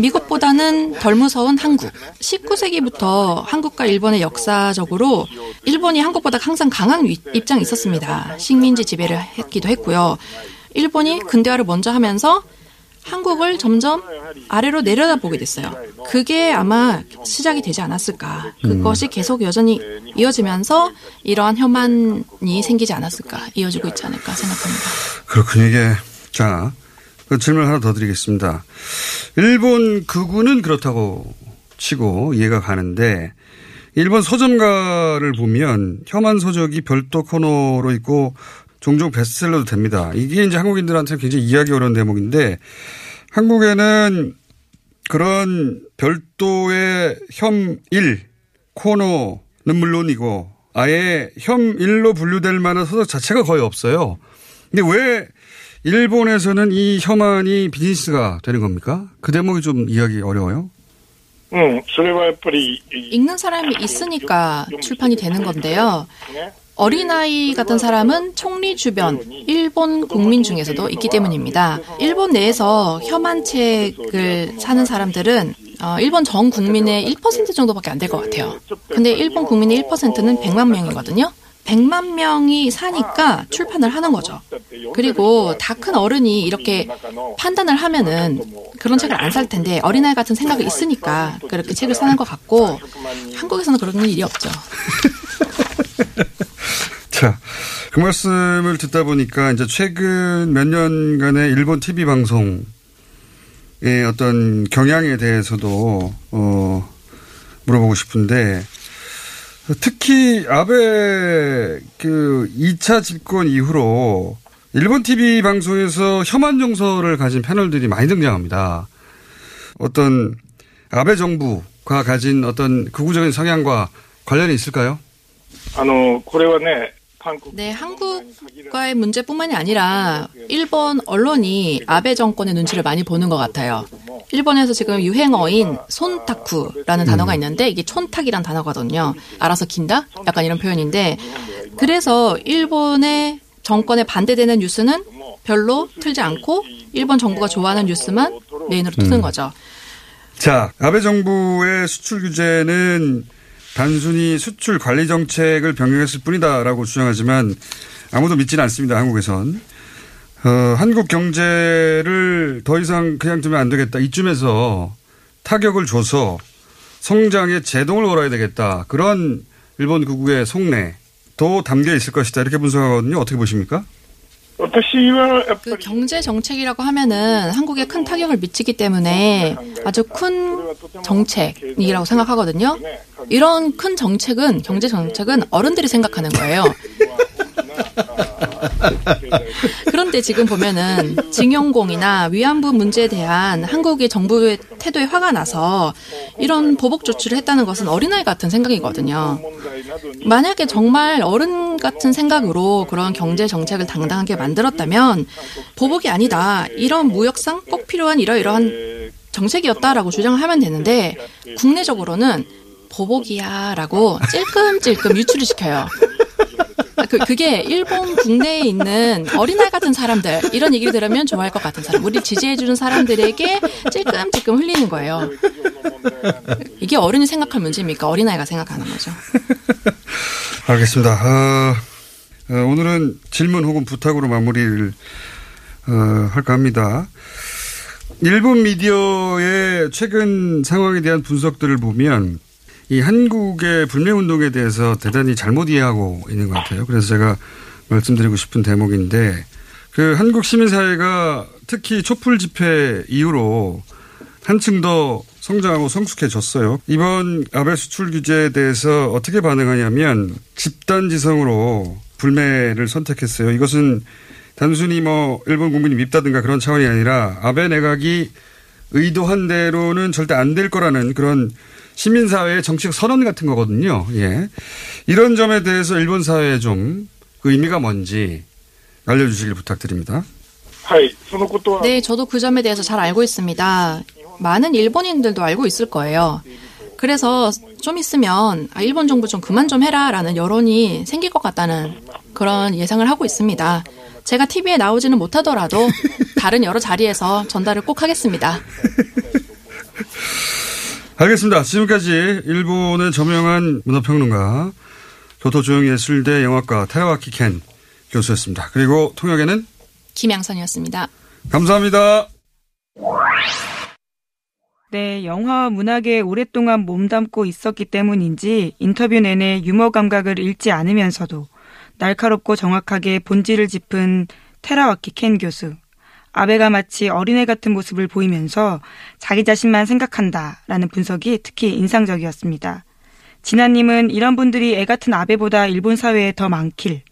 Speaker 5: 미국보다는 덜 무서운 한국. 19세기부터 한국과 일본의 역사적으로 일본이 한국보다 항상 강한 위- 입장이 있었습니다. 식민지 지배를 했기도 했고요. 일본이 근대화를 먼저 하면서 한국을 점점 아래로 내려다보게 됐어요. 그게 아마 시작이 되지 않았을까. 그것이 계속 여전히 이어지면서 이러한 혐한이 생기지 않았을까. 이어지고 있지 않을까 생각합니다.
Speaker 3: 그렇군요. 이게 자 그 질문 하나 더 드리겠습니다. 일본 극우는 그렇다고 치고 이해가 가는데 일본 서점가를 보면 혐한 서적이 별도 코너로 있고 종종 베스트셀러도 됩니다. 이게 이제 한국인들한테 굉장히 이해하기 어려운 대목인데 한국에는 그런 별도의 혐1 코너는 물론이고 아예 혐1로 분류될 만한 서적 자체가 거의 없어요. 근데 왜 일본에서는 이 혐한이 비즈니스가 되는 겁니까? 그 대목이 좀 이해하기 어려워요.
Speaker 6: 응,
Speaker 5: 읽는 사람이 있으니까 출판이 되는 건데요. 어린아이 같은 사람은 총리 주변 일본 국민 중에서도 있기 때문입니다. 일본 내에서 혐한 책을 사는 사람들은 어, 일본 전 국민의 1% 정도밖에 안 될 것 같아요. 근데 일본 국민의 1%는 100만 명이거든요. 100만 명이 사니까 출판을 하는 거죠. 그리고 다 큰 어른이 이렇게 판단을 하면은 그런 책을 안 살 텐데 어린아이 같은 생각이 있으니까 그렇게 책을 사는 것 같고 한국에서는 그런 일이 없죠.
Speaker 3: 자, 그 말씀을 듣다 보니까 이제 최근 몇 년간의 일본 TV 방송의 어떤 경향에 대해서도 어 물어보고 싶은데 특히 아베 그 2차 집권 이후로 일본 TV 방송에서 혐한 정서를 가진 패널들이 많이 등장합니다. 어떤 아베 정부가 가진 어떤 극우적인 성향과 관련이 있을까요?
Speaker 6: あの、これはね、韓国
Speaker 5: 네, 한국과의 문제뿐만이 아니라 일본 언론이 아베 정권의 눈치를 많이 보는 것 같아요. 일본에서 지금 유행어인 손타쿠라는 단어가 있는데 이게 촌탁이란 단어거든요. 알아서 긴다? 약간 이런 표현인데 그래서 일본의 정권에 반대되는 뉴스는 별로 틀지 않고 일본 정부가 좋아하는 뉴스만 메인으로 트는 거죠.
Speaker 3: 자, 아베 정부의 수출 규제는 단순히 수출 관리 정책을 변경했을 뿐이다라고 주장하지만 아무도 믿지는 않습니다. 한국에선. 어, 한국 경제를 더 이상 그냥 두면 안 되겠다. 이쯤에서 타격을 줘서 성장에 제동을 걸어야 되겠다. 그런 일본 극우의 속내도 담겨 있을 것이다. 이렇게 분석하거든요. 어떻게 보십니까?
Speaker 5: 그 경제 정책이라고 하면은 한국에 큰 타격을 미치기 때문에 아주 큰 정책이라고 생각하거든요. 이런 큰 정책은 경제 정책은 어른들이 생각하는 거예요. 그런데 지금 보면은 징용공이나 위안부 문제에 대한 한국의 정부의 태도에 화가 나서 이런 보복 조치를 했다는 것은 어린아이 같은 생각이거든요. 만약에 정말 어른 같은 생각으로 그런 경제 정책을 당당하게 만들었다면 보복이 아니다. 이런 무역상 꼭 필요한 이러이러한 정책이었다라고 주장을 하면 되는데 국내적으로는 보복이야라고 찔끔찔끔 유출을 시켜요. 그, 그게 일본 국내에 있는 어린아이 같은 사람들, 이런 얘기를 들으면 좋아할 것 같은 사람, 우리 지지해주는 사람들에게 찔끔찔끔 흘리는 거예요. 이게 어른이 생각할 문제입니까? 어린아이가 생각하는 거죠.
Speaker 3: 알겠습니다. 아, 어, 오늘은 질문 혹은 부탁으로 마무리를 어, 할까 합니다. 일본 미디어의 최근 상황에 대한 분석들을 보면 이 한국의 불매운동에 대해서 대단히 잘못 이해하고 있는 것 같아요. 그래서 제가 말씀드리고 싶은 대목인데 그 한국 시민사회가 특히 촛불 집회 이후로 한층 더 성장하고 성숙해졌어요. 이번 아베 수출 규제에 대해서 어떻게 반응하냐면 집단 지성으로 불매를 선택했어요. 이것은 단순히 뭐 일본 국민이 밉다든가 그런 차원이 아니라 아베 내각이 의도한 대로는 절대 안 될 거라는 그런 시민사회의 정책 선언 같은 거거든요. 예. 이런 점에 대해서 일본 사회에 좀 그 의미가 뭔지 알려주시길 부탁드립니다.
Speaker 6: 네, 그
Speaker 5: 네, 저도 그 점에 대해서 잘 알고 있습니다. 많은 일본인들도 알고 있을 거예요. 그래서 좀 있으면 아, 일본 정부 좀 그만 좀 해라라는 여론이 생길 것 같다는 그런 예상을 하고 있습니다. 제가 TV에 나오지는 못하더라도 다른 여러 자리에서 전달을 꼭 하겠습니다.
Speaker 3: 알겠습니다. 지금까지 일본의 저명한 문화평론가 교토조형예술대 영화과 타야와키 켄 교수였습니다. 그리고 통역에는
Speaker 5: 김양선이었습니다.
Speaker 3: 감사합니다.
Speaker 2: 네, 영화와 문학에 오랫동안 몸담고 있었기 때문인지 인터뷰 내내 유머 감각을 잃지 않으면서도 날카롭고 정확하게 본질을 짚은 테라와키 켄 교수. 아베가 마치 어린애 같은 모습을 보이면서 자기 자신만 생각한다라는 분석이 특히 인상적이었습니다. 진아님은 이런 분들이 애 같은 아베보다 일본 사회에 더 많길.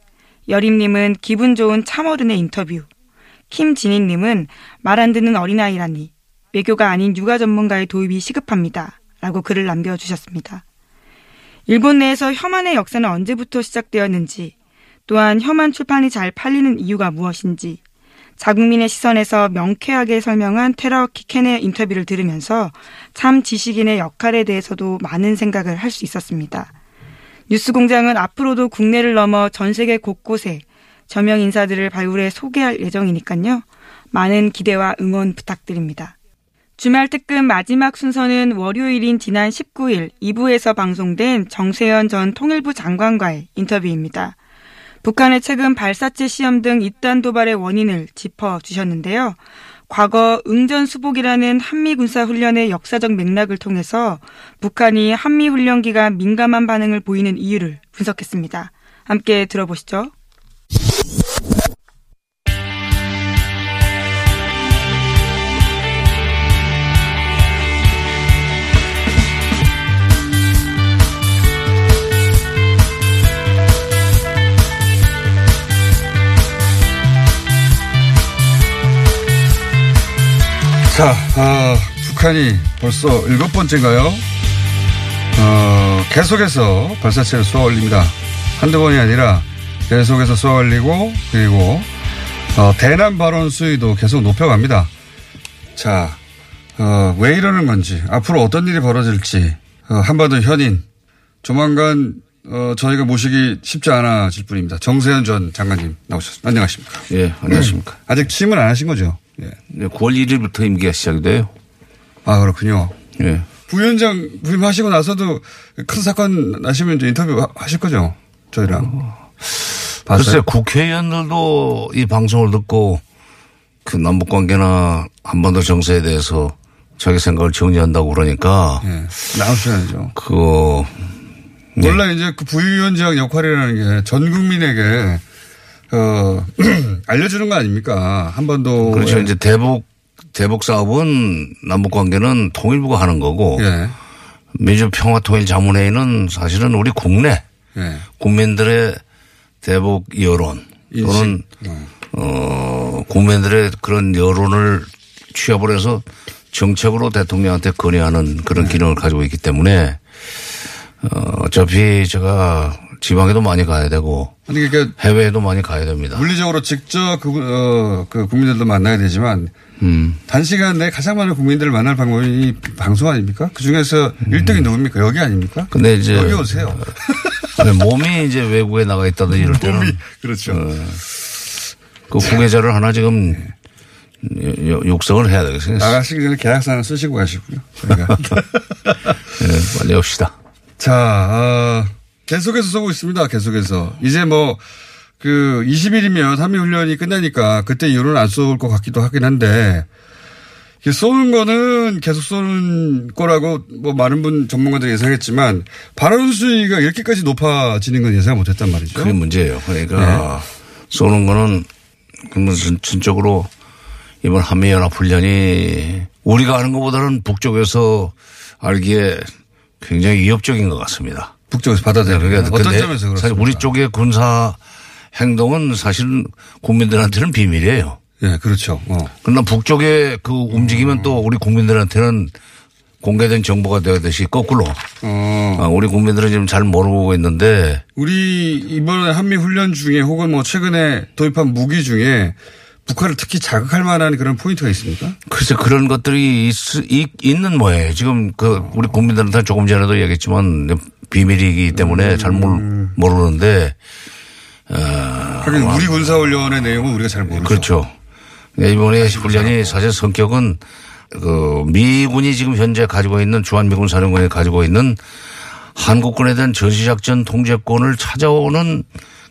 Speaker 2: 여림님은 기분 좋은 참어른의 인터뷰. 김진희님은 말 안 듣는 어린아이라니. 외교가 아닌 육아 전문가의 도입이 시급합니다. 라고 글을 남겨주셨습니다. 일본 내에서 혐한의 역사는 언제부터 시작되었는지, 또한 혐한 출판이 잘 팔리는 이유가 무엇인지, 자국민의 시선에서 명쾌하게 설명한 테라오키 켄의 인터뷰를 들으면서 참 지식인의 역할에 대해서도 많은 생각을 할 수 있었습니다. 뉴스 공장은 앞으로도 국내를 넘어 전 세계 곳곳에 저명 인사들을 발굴해 소개할 예정이니까요. 많은 기대와 응원 부탁드립니다. 주말 특급 마지막 순서는 월요일인 지난 19일 2부에서 방송된 정세현 전 통일부 장관과의 인터뷰입니다. 북한의 최근 발사체 시험 등 이단 도발의 원인을 짚어주셨는데요. 과거 응전수복이라는 한미군사훈련의 역사적 맥락을 통해서 북한이 한미훈련 기간 민감한 반응을 보이는 이유를 분석했습니다. 함께 들어보시죠.
Speaker 3: 자, 어, 북한이 벌써 일곱 번째인가요? 어, 계속해서 발사체를 쏘아 올립니다. 한두 번이 아니라 계속해서 쏘아 올리고, 그리고, 어, 대남 발언 수위도 계속 높여갑니다. 자, 어, 왜 이러는 건지, 앞으로 어떤 일이 벌어질지, 어, 한반도 현인, 조만간, 어, 저희가 모시기 쉽지 않아질 분입니다. 정세현 전 장관님 나오셨습니다. 안녕하십니까.
Speaker 7: 예, 안녕하십니까.
Speaker 3: 아직 취임은 안 하신 거죠? 예.
Speaker 7: 네, 9월 1일부터 임기가 시작이 돼요.
Speaker 3: 아, 그렇군요.
Speaker 7: 예.
Speaker 3: 부위원장 부임하시고 나서도 큰 사건 나시면 이제 인터뷰 하- 하실 거죠? 저희랑.
Speaker 7: 글쎄
Speaker 3: 봤어요?
Speaker 7: 국회의원들도 이 방송을 듣고 그 남북 관계나 한반도 정세에 대해서 자기 생각을 정리한다고 그러니까
Speaker 3: 예. 나오셔야죠.
Speaker 7: 그 네.
Speaker 3: 원래 이제 그 부위원장 역할이라는 게 전 국민에게 어, 알려주는 거 아닙니까? 한반도.
Speaker 7: 그렇죠. 이제 대북 대북 사업은 남북 관계는 통일부가 하는 거고
Speaker 3: 예.
Speaker 7: 민주평화통일자문회의는 사실은 우리 국내
Speaker 3: 예.
Speaker 7: 국민들의 대북 여론 또는 어 국민들의 그런 여론을 취합을 해서 정책으로 대통령한테 건의하는 그런 기능을 가지고 있기 때문에 어 어차피 제가 지방에도 많이 가야 되고
Speaker 3: 아니, 그러니까
Speaker 7: 해외에도 많이 가야 됩니다.
Speaker 3: 물리적으로 직접 그, 어, 그 국민들도 만나야 되지만
Speaker 7: 음.
Speaker 3: 단시간 내에 가장 많은 국민들을 만날 방법이 이 방송 아닙니까? 그 중에서 1등이 누굽니까? 여기 아닙니까?
Speaker 7: 근데 이제
Speaker 3: 여기 오세요.
Speaker 7: 네, 몸이 이제 외국에 나가 있다든 이럴 때는
Speaker 3: 그렇죠.
Speaker 7: 그 후계자를 하나 지금 요- 육성을 해야 되겠어요.
Speaker 3: 나가시기 전에 계약서는 쓰시고 가시고요. 저희가.
Speaker 7: 네, 빨리 합시다.
Speaker 3: 자, 어, 계속해서 쏘고 있습니다. 계속해서. 이제 뭐, 그, 20일이면 한미훈련이 끝나니까 그때 이후로는 안 쏠 것 같기도 하긴 한데, 쏘는 거는 계속 쏘는 거라고 뭐 많은 분 전문가들이 예상했지만, 발언 수위가 이렇게까지 높아지는 건 예상 못 했단 말이죠.
Speaker 7: 그게 문제예요. 그러니까
Speaker 3: 네.
Speaker 7: 쏘는 거는 그러면 전- 전적으로 이번 한미연합 훈련이 우리가 하는 것보다는 북쪽에서 알기에 굉장히 위협적인 것 같습니다.
Speaker 3: 북쪽에서 받아들여요.
Speaker 7: 그러니까
Speaker 3: 어떤 점에서 그렇습니까?
Speaker 7: 사실 우리 쪽의 군사 행동은 사실은 국민들한테는 비밀이에요.
Speaker 3: 예, 그렇죠. 어.
Speaker 7: 그러나 북쪽의 그 움직이면 또 우리 국민들한테는 공개된 정보가 되듯이 거꾸로
Speaker 3: 어.
Speaker 7: 아, 우리 국민들은 지금 잘 모르고 있는데
Speaker 3: 우리 이번에 한미 훈련 중에 혹은 뭐 최근에 도입한 무기 중에 북한을 특히 자극할 만한 그런 포인트가 있습니까?
Speaker 7: 글쎄 그런 것들이 있, 는 모양이에요. 지금 그 우리 국민들한테 조금 전에도 얘기했지만 비밀이기 때문에 잘 모르, 모르는데
Speaker 3: 하긴 우리 군사훈련의 내용은 우리가 잘 모르죠.
Speaker 7: 그렇죠. 네, 이번에 훈련이 사실 성격은 그 미군이 지금 현재 가지고 있는 주한미군 사령관이 가지고 있는 한국군에 대한 전시작전 통제권을 찾아오는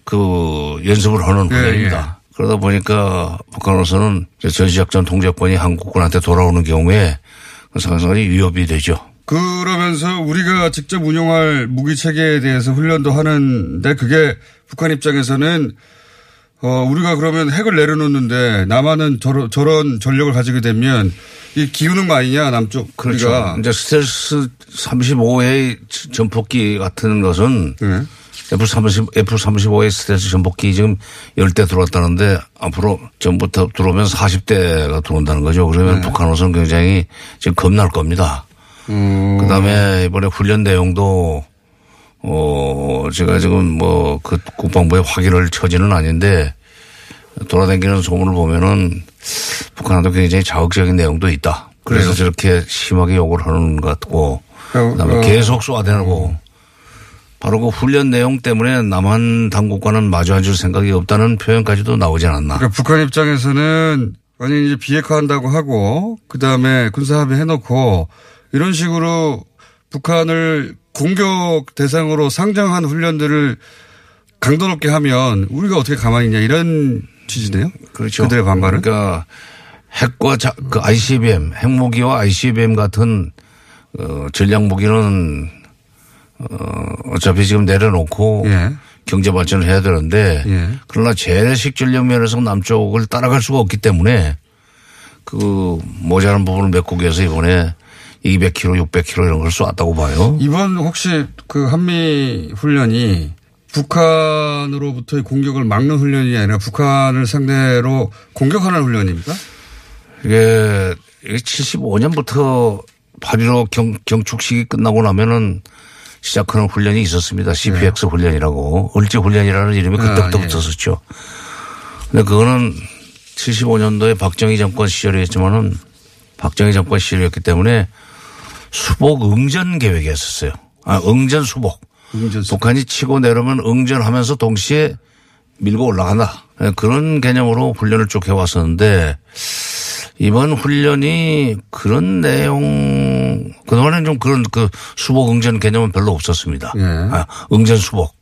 Speaker 7: 그 연습을 하는
Speaker 3: 예,
Speaker 7: 훈련입니다. 그러다 보니까 북한으로서는 전시작전 통제권이 한국군한테 돌아오는 경우에 상당히 위협이 되죠.
Speaker 3: 그러면서 우리가 직접 운용할 무기 체계에 대해서 훈련도 하는데 그게 북한 입장에서는 어, 우리가 그러면 핵을 내려놓는데 남한은 저런, 저런 전력을 가지게 되면 이 기우는 거 아니냐 남쪽
Speaker 7: 그렇죠.
Speaker 3: 우리가.
Speaker 7: 이제 스텔스 35의 전폭기 같은 것은
Speaker 3: 네.
Speaker 7: F-30, F-35의 스텔스 전폭기 지금 10대 들어왔다는데 앞으로 전부터 들어오면 40대가 들어온다는 거죠. 그러면
Speaker 3: 네.
Speaker 7: 북한으로서는 굉장히 지금 겁날 겁니다.
Speaker 3: 음,
Speaker 7: 그 다음에 이번에 훈련 내용도 어, 제가 지금 뭐 그 국방부에 확인을 처지는 아닌데 돌아다니는 소문을 보면은 북한도 굉장히 자극적인 내용도 있다. 그래서
Speaker 3: 그래요?
Speaker 7: 저렇게 심하게 욕을 하는 것 같고
Speaker 3: 어,
Speaker 7: 그다음에
Speaker 3: 어.
Speaker 7: 계속 쏘아대고 바로 그 훈련 내용 때문에 남한 당국과는 마주 앉을 생각이 없다는 표현까지도 나오지 않았나.
Speaker 3: 그러니까 북한 입장에서는 완전히 이제 비핵화한다고 하고 그 다음에 군사합의 해놓고 이런 식으로 북한을 공격 대상으로 상정한 훈련들을 강도 높게 하면 우리가 어떻게 가만히 있냐 이런 취지네요.
Speaker 7: 그렇죠.
Speaker 3: 그들의 반발은.
Speaker 7: 그러니까 핵과 자, 그 ICBM, 핵무기와 ICBM 같은 어, 전략 무기는 어, 어차피 지금 내려놓고
Speaker 3: 예.
Speaker 7: 경제 발전을 해야 되는데
Speaker 3: 예.
Speaker 7: 그러나 재래식 전력 면에서 남쪽을 따라갈 수가 없기 때문에 그 모자란 부분을 메꾸기 위해서 이번에 200km, 600km 이런 걸 쏘았다고 봐요.
Speaker 3: 이번 혹시 그 한미 훈련이 북한으로부터의 공격을 막는 훈련이 아니라 북한을 상대로 공격하는 훈련입니까?
Speaker 7: 이게 75년부터 8.15 경, 경축식이 끝나고 나면은 시작하는 훈련이 있었습니다. CPX 훈련이라고. 을지 훈련이라는 이름이
Speaker 3: 네. 아,
Speaker 7: 그때부터
Speaker 3: 예.
Speaker 7: 붙었었죠. 근데 그거는 75년도에 박정희 정권 시절이었지만은 박정희 정권 시절이었기 때문에 수복 응전 계획이었었어요. 아, 응전 수복.
Speaker 3: 응전 수복.
Speaker 7: 북한이 치고 내려면 응전하면서 동시에 밀고 올라간다. 예, 그런 개념으로 훈련을 쭉 해왔었는데 이번 훈련이 그런 내용 그동안에는 좀 그런 그 수복 응전 개념은 별로 없었습니다.
Speaker 3: 예.
Speaker 7: 아, 응전 수복.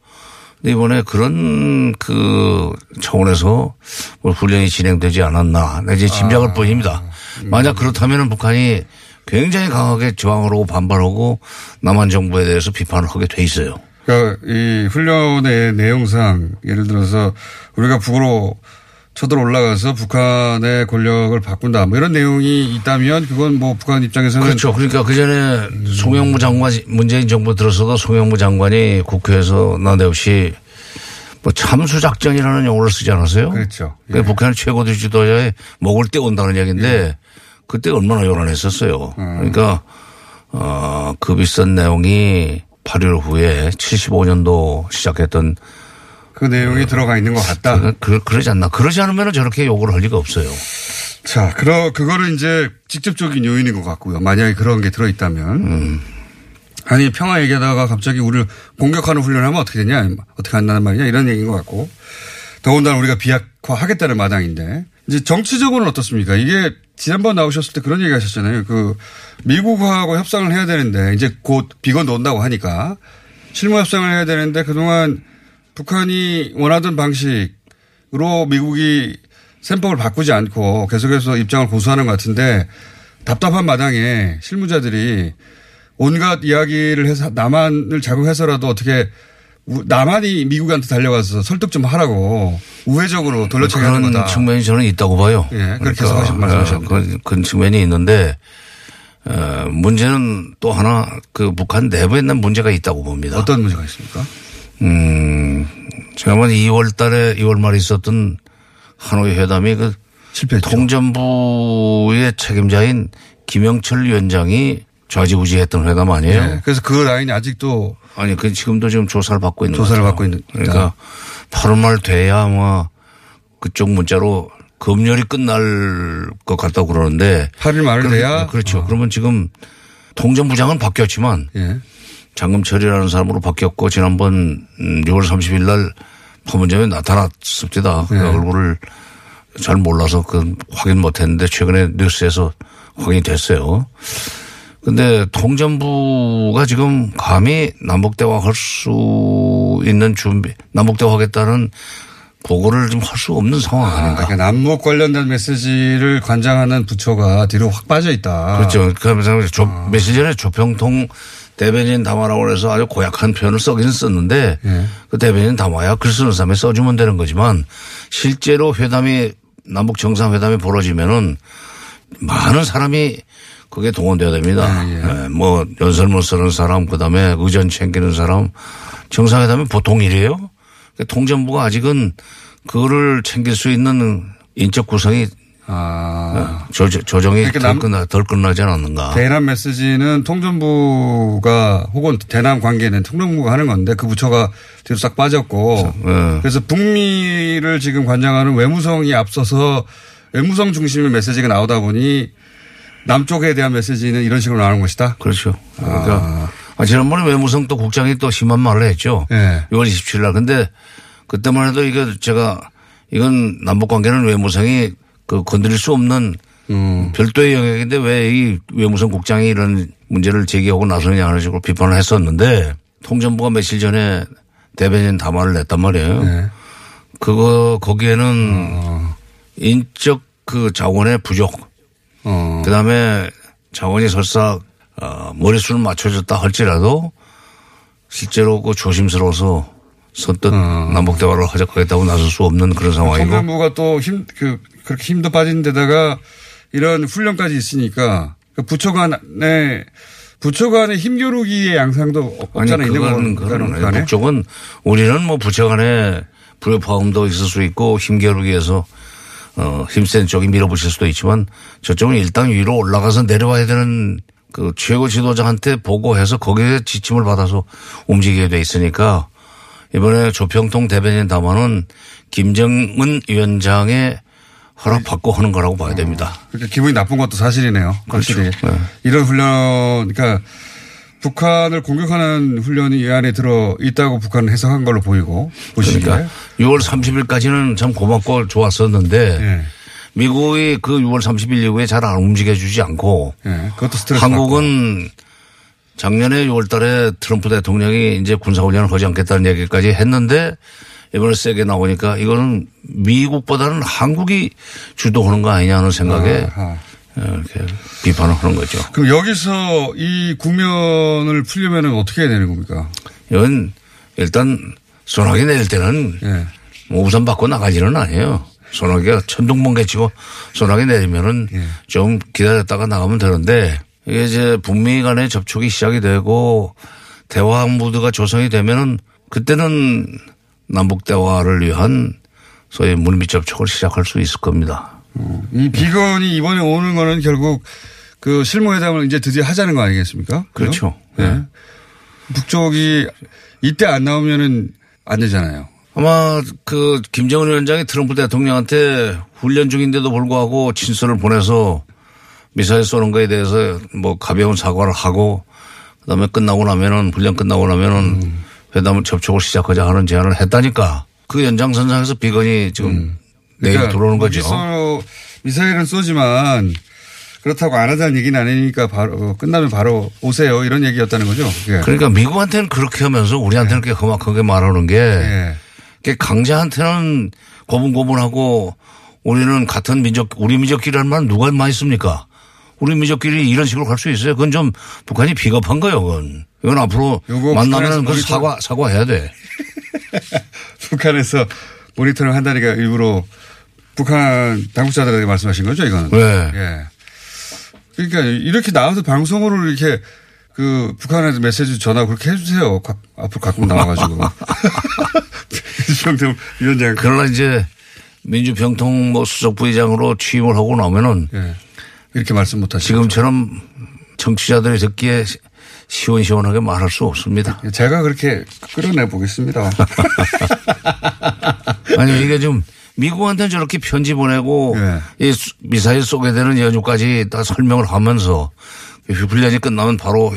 Speaker 7: 이번에 그런 그 차원에서 뭐 훈련이 진행되지 않았나 내지 짐작할 뿐입니다. 만약 그렇다면 북한이 굉장히 강하게 저항을 하고 반발하고 남한 정부에 대해서 비판을 하게 돼 있어요.
Speaker 3: 그러니까 이 훈련의 내용상 예를 들어서 우리가 북으로 쳐들어 올라가서 북한의 권력을 바꾼다 뭐 이런 내용이 있다면 그건 뭐 북한 입장에서는
Speaker 7: 그렇죠. 그러니까 그 전에 송영무 장관 문재인 정부 들어서도 송영무 장관이 국회에서 나데없이 뭐 참수 작전이라는 용어를 쓰지 않았어요?
Speaker 3: 그렇죠.
Speaker 7: 그 북한 최고 지도자의 목을 떼온다는 얘기인데 그때 얼마나 요란했었어요. 그러니까 어, 그 비싼 내용이 8.15 후에 75년도 시작했던
Speaker 3: 그 내용이 들어가 있는 것 같다.
Speaker 7: 그, 그, 그러지 않나. 그러지 않으면 저렇게 욕을 할 리가 없어요.
Speaker 3: 자, 그러, 그거는 이제 직접적인 요인인 것 같고요. 만약에 그런 게 들어있다면. 아니, 평화 얘기하다가 갑자기 우리를 공격하는 훈련을 하면 어떻게 되냐, 어떻게 한다는 말이냐, 이런 얘기인 것 같고. 더군다나 우리가 비약화 하겠다는 마당인데. 이제 정치적으로는 어떻습니까? 이게 지난번 나오셨을 때 그런 얘기 하셨잖아요. 그 미국하고 협상을 해야 되는데 이제 곧 비건도 온다고 하니까 실무 협상을 해야 되는데 그동안 북한이 원하던 방식으로 미국이 셈법을 바꾸지 않고 계속해서 입장을 고수하는 것 같은데 답답한 마당에 실무자들이 온갖 이야기를 해서 남한을 자극해서라도 어떻게 우- 남한이 미국한테 달려가서 설득 좀 하라고 우회적으로 돌려차기 하는
Speaker 7: 그런
Speaker 3: 거다.
Speaker 7: 측면이 저는 있다고 봐요.
Speaker 3: 예, 그렇게 말씀하셨는데.
Speaker 7: 어, 그런, 그런 측면이 있는데 어, 문제는 또 하나 그 북한 내부에 있는 문제가 있다고 봅니다.
Speaker 3: 어떤 문제가 있습니까?
Speaker 7: 음, 지난번 2월 달에 2월 말에 있었던 하노이 회담이 그
Speaker 3: 실패했죠.
Speaker 7: 통전부의 책임자인 김영철 위원장이 좌지우지했던 회담 아니에요?
Speaker 3: 네. 그래서 그 라인이 아직도
Speaker 7: 아니, 그 지금도 지금 조사를 받고 있는
Speaker 3: 조사를. 받고 있는-
Speaker 7: 그러니까 8월 말 돼야 아마 그쪽 문자로 검열이 끝날 것 같다고 그러는데
Speaker 3: 8일 말을
Speaker 7: 그럼-
Speaker 3: 돼야
Speaker 7: 그렇죠. 그러면 지금 통전부장은 바뀌었지만
Speaker 3: 예.
Speaker 7: 장금철이라는 사람으로 바뀌었고 지난번 음, 6월 30일 날 파문점에 나타났습니다. 그
Speaker 3: 네.
Speaker 7: 얼굴을 잘 몰라서 그 확인 못 했는데 최근에 뉴스에서 확인이 됐어요. 근데 통전부가 지금 감히 남북대화 할 수 있는 준비, 남북대화 하겠다는 보고를 좀 할 수 없는 상황
Speaker 3: 아,
Speaker 7: 아닌가.
Speaker 3: 그러니까 남북 관련된 메시지를 관장하는 부처가 뒤로 확 빠져 있다.
Speaker 7: 그렇죠. 그러면서 조, 며칠 전에 조평통 대변인 담화라고 해서 아주 고약한 표현을 써기는 썼는데
Speaker 3: 예.
Speaker 7: 그 대변인 담화야 글 쓰는 사람이 써주면 되는 거지만 실제로 회담이 남북 정상회담이 벌어지면은 많은 사람이 그게 동원돼야 됩니다. 예, 뭐 연설문 쓰는 사람 그다음에 의전 챙기는 사람 정상회담이 보통 일이에요. 그러니까 통전부가 아직은 그거를 챙길 수 있는 인적 구성이
Speaker 3: 아.
Speaker 7: 조, 조정이
Speaker 3: 그러니까
Speaker 7: 덜,
Speaker 3: 남-
Speaker 7: 끝나, 덜 끝나지 않았는가.
Speaker 3: 대남 메시지는 통전부가 혹은 대남 관계는 통전부가 하는 건데 그 부처가 뒤로 싹 빠졌고
Speaker 7: 예.
Speaker 3: 그래서 북미를 지금 관장하는 외무성이 앞서서 외무성 중심의 메시지가 나오다 보니 남쪽에 대한 메시지는 이런 식으로 나오는 것이다.
Speaker 7: 그렇죠. 그러니까 아, 지난번에 외무성 또 국장이 또 심한 말을 했죠.
Speaker 3: 예.
Speaker 7: 6월 27일 날. 근데 그때만 해도 이거 제가 이건 남북 관계는 외무성이 그 건드릴 수 없는
Speaker 3: 음.
Speaker 7: 별도의 영역인데 왜 이 외무성 국장이 이런 문제를 제기하고 나서느냐 하는 식으로 비판을 했었는데 통전부가 며칠 전에 대변인 담화를 냈단 말이에요.
Speaker 3: 네.
Speaker 7: 그거 거기에는 인적 그 자원의 부족
Speaker 3: 어.
Speaker 7: 그 다음에 자원이 설사 어, 머릿수는 맞춰졌다 할지라도 실제로 그 조심스러워서 선뜻 남북 대화를 하자하겠다고 나설 수 없는 그런 상황이고
Speaker 3: 통전부가 또 힘, 그, 그렇게 힘도 빠진 데다가 이런 훈련까지 있으니까 그 부처 간의 부처 간의 힘겨루기의 양상도
Speaker 7: 아니
Speaker 3: 없잖아 있는
Speaker 7: 그건
Speaker 3: 거
Speaker 7: 그건
Speaker 3: 간에.
Speaker 7: 아니에요. 북쪽은 우리는 뭐 부처 간에 불협화음도 있을 수 있고 힘겨루기에서 어, 힘센 쪽이 밀어붙일 수도 있지만 저쪽은 일단 위로 올라가서 내려와야 되는 그 최고 지도자한테 보고해서 거기에 지침을 받아서 움직이게 돼 있으니까 이번에 조평통 대변인 담화는 김정은 위원장의 허락받고 하는 거라고 봐야 됩니다.
Speaker 3: 그렇게 기분이 나쁜 것도 사실이네요. 확실히.
Speaker 7: 그렇죠. 네.
Speaker 3: 이런 훈련, 그러니까 북한을 공격하는 훈련이 이 안에 들어 있다고 북한은 해석한 걸로 보이고 보시기에.
Speaker 7: 그러니까 6월 30일까지는 참 고맙고 좋았었는데
Speaker 3: 예.
Speaker 7: 미국이 그 6월 30일 이후에 잘 안 움직여주지 않고
Speaker 3: 예. 그것도 스트레스
Speaker 7: 한국은 작년에 6월 달에 트럼프 대통령이 이제 군사훈련을 하지 않겠다는 얘기까지 했는데 이번에 세게 나오니까 이거는 미국보다는 한국이 주도하는 거 아니냐는 생각에
Speaker 3: 아하.
Speaker 7: 이렇게 비판을 하는 거죠.
Speaker 3: 그럼 여기서 이 국면을 풀려면 어떻게 해야 되는 겁니까?
Speaker 7: 이건 일단 소나기 내릴 때는
Speaker 3: 예.
Speaker 7: 뭐 우산 받고 일은 아니에요. 소나기가 천둥번개 치고 소나기 내리면은
Speaker 3: 예.
Speaker 7: 좀 기다렸다가 나가면 되는데 이게 이제 북미 간의 접촉이 시작이 되고 대화 무드가 조성이 되면은 그때는 남북 대화를 위한 소위 물밑 접촉을 시작할 수 있을 겁니다.
Speaker 3: 이 비건이 이번에 오는 거는 결국 그 실무회담을 이제 드디어 하자는 거 아니겠습니까?
Speaker 7: 그렇죠.
Speaker 3: 네. 북쪽이 이때 안 나오면은 안 되잖아요.
Speaker 7: 아마 그 김정은 위원장이 트럼프 대통령한테 훈련 중인데도 불구하고 친서를 보내서 미사일 쏘는 거에 대해서 뭐 가벼운 사과를 하고 그다음에 끝나고 나면은 훈련 끝나고 나면은 회담 접촉을 시작하자 하는 제안을 했다니까 그 연장선상에서 비건이 지금 내일
Speaker 3: 그러니까
Speaker 7: 들어오는 거죠.
Speaker 3: 미사일은 쏘지만 그렇다고 안 하자는 얘기는 아니니까 바로 어, 끝나면 바로 오세요 이런 얘기였다는 거죠. 예.
Speaker 7: 그러니까 미국한테는 그렇게 하면서 우리한테는 이렇게 험악하게 말하는 게
Speaker 3: 예.
Speaker 7: 강자한테는 고분고분하고 우리는 같은 민족, 우리 민족끼리라는 말 누가 많이 씁니까? 우리 민족끼리 이런 식으로 갈 수 있어요. 그건 좀 북한이 비겁한 거예요. 그건. 이건 앞으로 만나면 그 사과, 사과해야 돼.
Speaker 3: 북한에서 모니터링 한다니까 일부러 북한 당국자들에게 말씀하신 거죠, 이거는.
Speaker 7: 네.
Speaker 3: 예. 그러니까 이렇게 나와서 방송으로 이렇게 그 북한에서 메시지 전화 그렇게 해주세요. 가- 앞으로 가끔 나와가지고. 주평태 위원장.
Speaker 7: 그러나 이제 민주평통 뭐 수석 부의장으로 취임을 하고 나면은
Speaker 3: 예. 이렇게 말씀 못 하시고.
Speaker 7: 지금처럼 청취자들이 듣기에 시- 시원시원하게 말할 수 없습니다.
Speaker 3: 제가 그렇게 끌어내 보겠습니다.
Speaker 7: 아니 이게 좀 미국한테는 저렇게 편지 보내고
Speaker 3: 예.
Speaker 7: 이 수- 미사일 쏘게 되는 여주까지 다 설명을 하면서 훈련이 끝나면 바로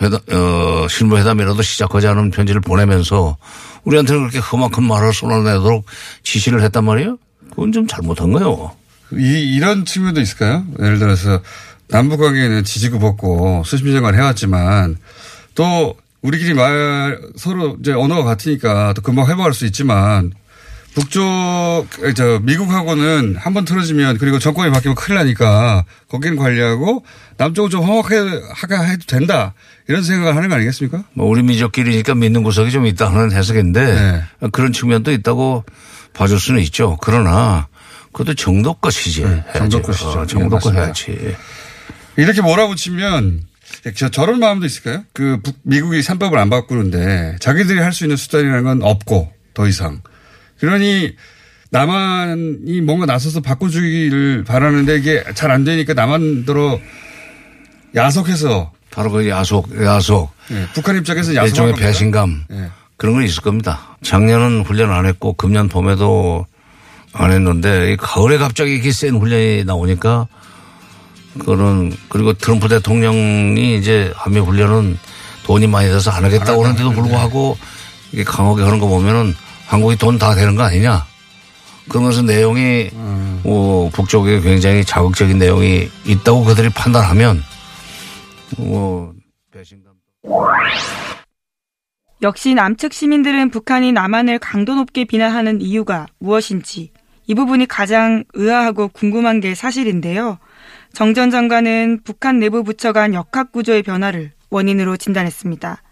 Speaker 7: 회담, 어, 실무회담이라도 시작하자는 편지를 보내면서 우리한테는 그렇게 험악한 말을 쏟아내도록 지시를 했단 말이에요? 그건 좀 잘못한 거예요.
Speaker 3: 이, 이런 측면도 있을까요? 예를 들어서 남북 관계는 지지고 벗고 수십 년간 해왔지만 또 우리끼리 말 서로 이제 언어가 같으니까 또 금방 회복할 수 있지만 북쪽 저 미국하고는 한 번 틀어지면 그리고 정권이 바뀌면 큰일 나니까 거기는 관리하고 남쪽은 좀 험악하게 해도 된다 이런 생각을 하는 거 아니겠습니까?
Speaker 7: 뭐 우리 민족끼리니까 믿는 구석이 좀 있다는 해석인데
Speaker 3: 네.
Speaker 7: 그런 측면도 있다고 봐줄 수는 있죠. 그러나 그것도 정도껏 시지.
Speaker 3: 네, 정도껏 시죠.
Speaker 7: 어,
Speaker 3: 네,
Speaker 7: 정도껏
Speaker 3: 맞습니다.
Speaker 7: 해야지.
Speaker 3: 이렇게 몰아붙이면 저 저런 마음도 있을까요? 그 북- 미국이 산법을 안 바꾸는데 자기들이 할 수 있는 수단이라는 건 없고 더 이상. 그러니 남한이 뭔가 나서서 바꿔주기를 바라는데 이게 잘 안 되니까 남한 들어 야속해서
Speaker 7: 바로 그 야속, 야속.
Speaker 3: 예, 북한 입장에서
Speaker 7: 일종의
Speaker 3: 야속한 겁니다.
Speaker 7: 배신감.
Speaker 3: 예.
Speaker 7: 그런 건 있을 겁니다. 작년은 훈련 안 했고 금년 봄에도 안 했는데 이 가을에 갑자기 이렇게 센 훈련이 나오니까 그런 그리고 트럼프 대통령이 이제 한미 훈련은 돈이 많이 들어서 안 하겠다고 하는데도 불구하고 이게 강하게 하는 거 보면은 한국이 돈 다 되는 거 아니냐. 그런 것은 내용이 뭐 북쪽에 굉장히 자극적인 내용이 있다고 그들이 판단하면 뭐 배신감.
Speaker 2: 역시 남측 시민들은 북한이 남한을 강도 높게 비난하는 이유가 무엇인지 이 부분이 가장 의아하고 궁금한 게 사실인데요. 정 전 장관은 북한 내부 부처 간 역학 구조의 변화를 원인으로 진단했습니다.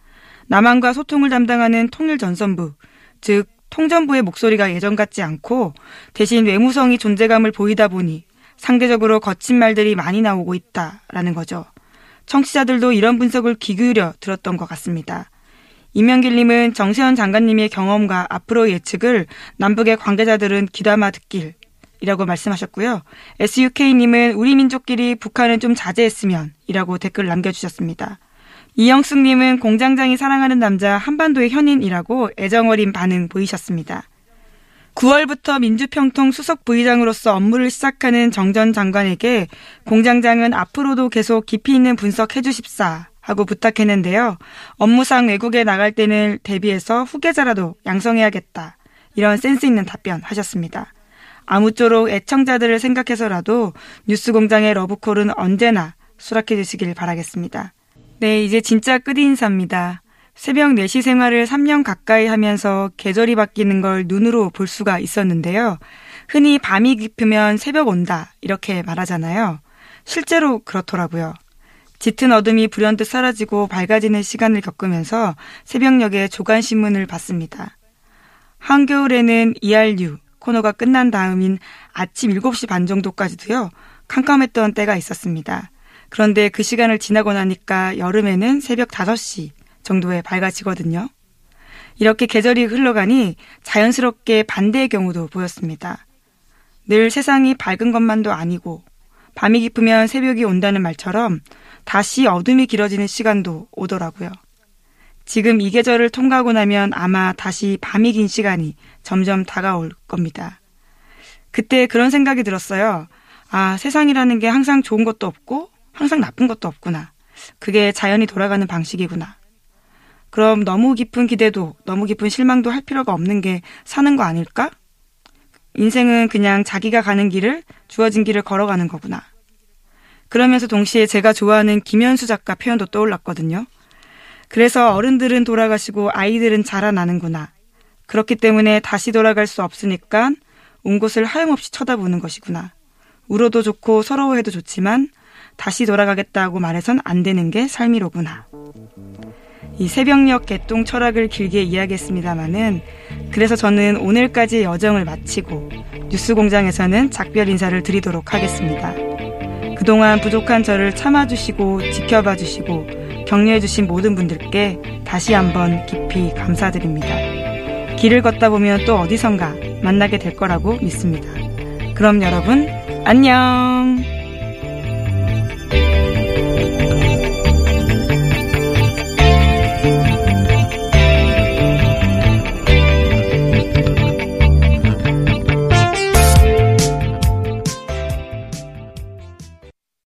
Speaker 2: 남한과 소통을 담당하는 통일전선부, 즉 통전부의 목소리가 예전 같지 않고 대신 외무성이 존재감을 보이다 보니 상대적으로 거친 말들이 많이 나오고 있다라는 거죠. 청취자들도 이런 분석을 귀 기울여 들었던 것 같습니다. 이명길님은 정세현 장관님의 경험과 앞으로의 예측을 남북의 관계자들은 귀담아 듣길 이라고 말씀하셨고요. SUK님은 우리 민족끼리 북한은 좀 자제했으면 이라고 댓글 남겨주셨습니다. 이영숙님은 공장장이 사랑하는 남자 한반도의 현인이라고 애정어린 반응 보이셨습니다. 9월부터 민주평통 수석 부의장으로서 업무를 시작하는 정 전 장관에게 공장장은 앞으로도 계속 깊이 있는 분석해 주십사 하고 부탁했는데요. 업무상 외국에 나갈 때는 대비해서 후계자라도 양성해야겠다. 이런 센스 있는 답변 하셨습니다. 아무쪼록 애청자들을 생각해서라도 뉴스 공장의 러브콜은 언제나 수락해 주시길 바라겠습니다. 네, 이제 진짜 끝인사입니다. 새벽 4시 생활을 3년 가까이 하면서 계절이 바뀌는 걸 눈으로 볼 수가 있었는데요. 흔히 밤이 깊으면 새벽 온다 이렇게 말하잖아요. 실제로 그렇더라고요. 짙은 어둠이 불현듯 사라지고 밝아지는 시간을 겪으면서 새벽녘에 조간신문을 봤습니다. 한겨울에는 ERU 코너가 끝난 다음인 아침 7시 반 정도까지도요. 캄캄했던 때가 있었습니다. 그런데 그 시간을 지나고 나니까 여름에는 새벽 5시 정도에 밝아지거든요. 이렇게 계절이 흘러가니 자연스럽게 반대의 경우도 보였습니다. 늘 세상이 밝은 것만도 아니고 밤이 깊으면 새벽이 온다는 말처럼 다시 어둠이 길어지는 시간도 오더라고요. 지금 이 계절을 통과하고 나면 아마 다시 밤이 긴 시간이 점점 다가올 겁니다. 그때 그런 생각이 들었어요. 아, 세상이라는 게 항상 좋은 것도 없고 항상 나쁜 것도 없구나. 그게 자연이 돌아가는 방식이구나. 그럼 너무 깊은 기대도 너무 깊은 실망도 할 필요가 없는 게 사는 거 아닐까? 인생은 그냥 자기가 가는 길을 주어진 길을 걸어가는 거구나. 그러면서 동시에 제가 좋아하는 김현수 작가 표현도 떠올랐거든요. 그래서 어른들은 돌아가시고 아이들은 자라나는구나. 그렇기 때문에 다시 돌아갈 수 없으니까 온 곳을 하염없이 쳐다보는 것이구나. 울어도 좋고 서러워해도 좋지만 다시 돌아가겠다고 말해선 안 되는 게 삶이로구나. 이 새벽녘 개똥 철학을 길게 이야기했습니다마는 그래서 저는 오늘까지의 여정을 마치고 뉴스 공장에서는 작별 인사를 드리도록 하겠습니다. 그동안 부족한 저를 참아주시고 지켜봐주시고 격려해주신 모든 분들께 다시 한번 깊이 감사드립니다. 길을 걷다 보면 또 어디선가 만나게 될 거라고 믿습니다. 그럼 여러분, 안녕!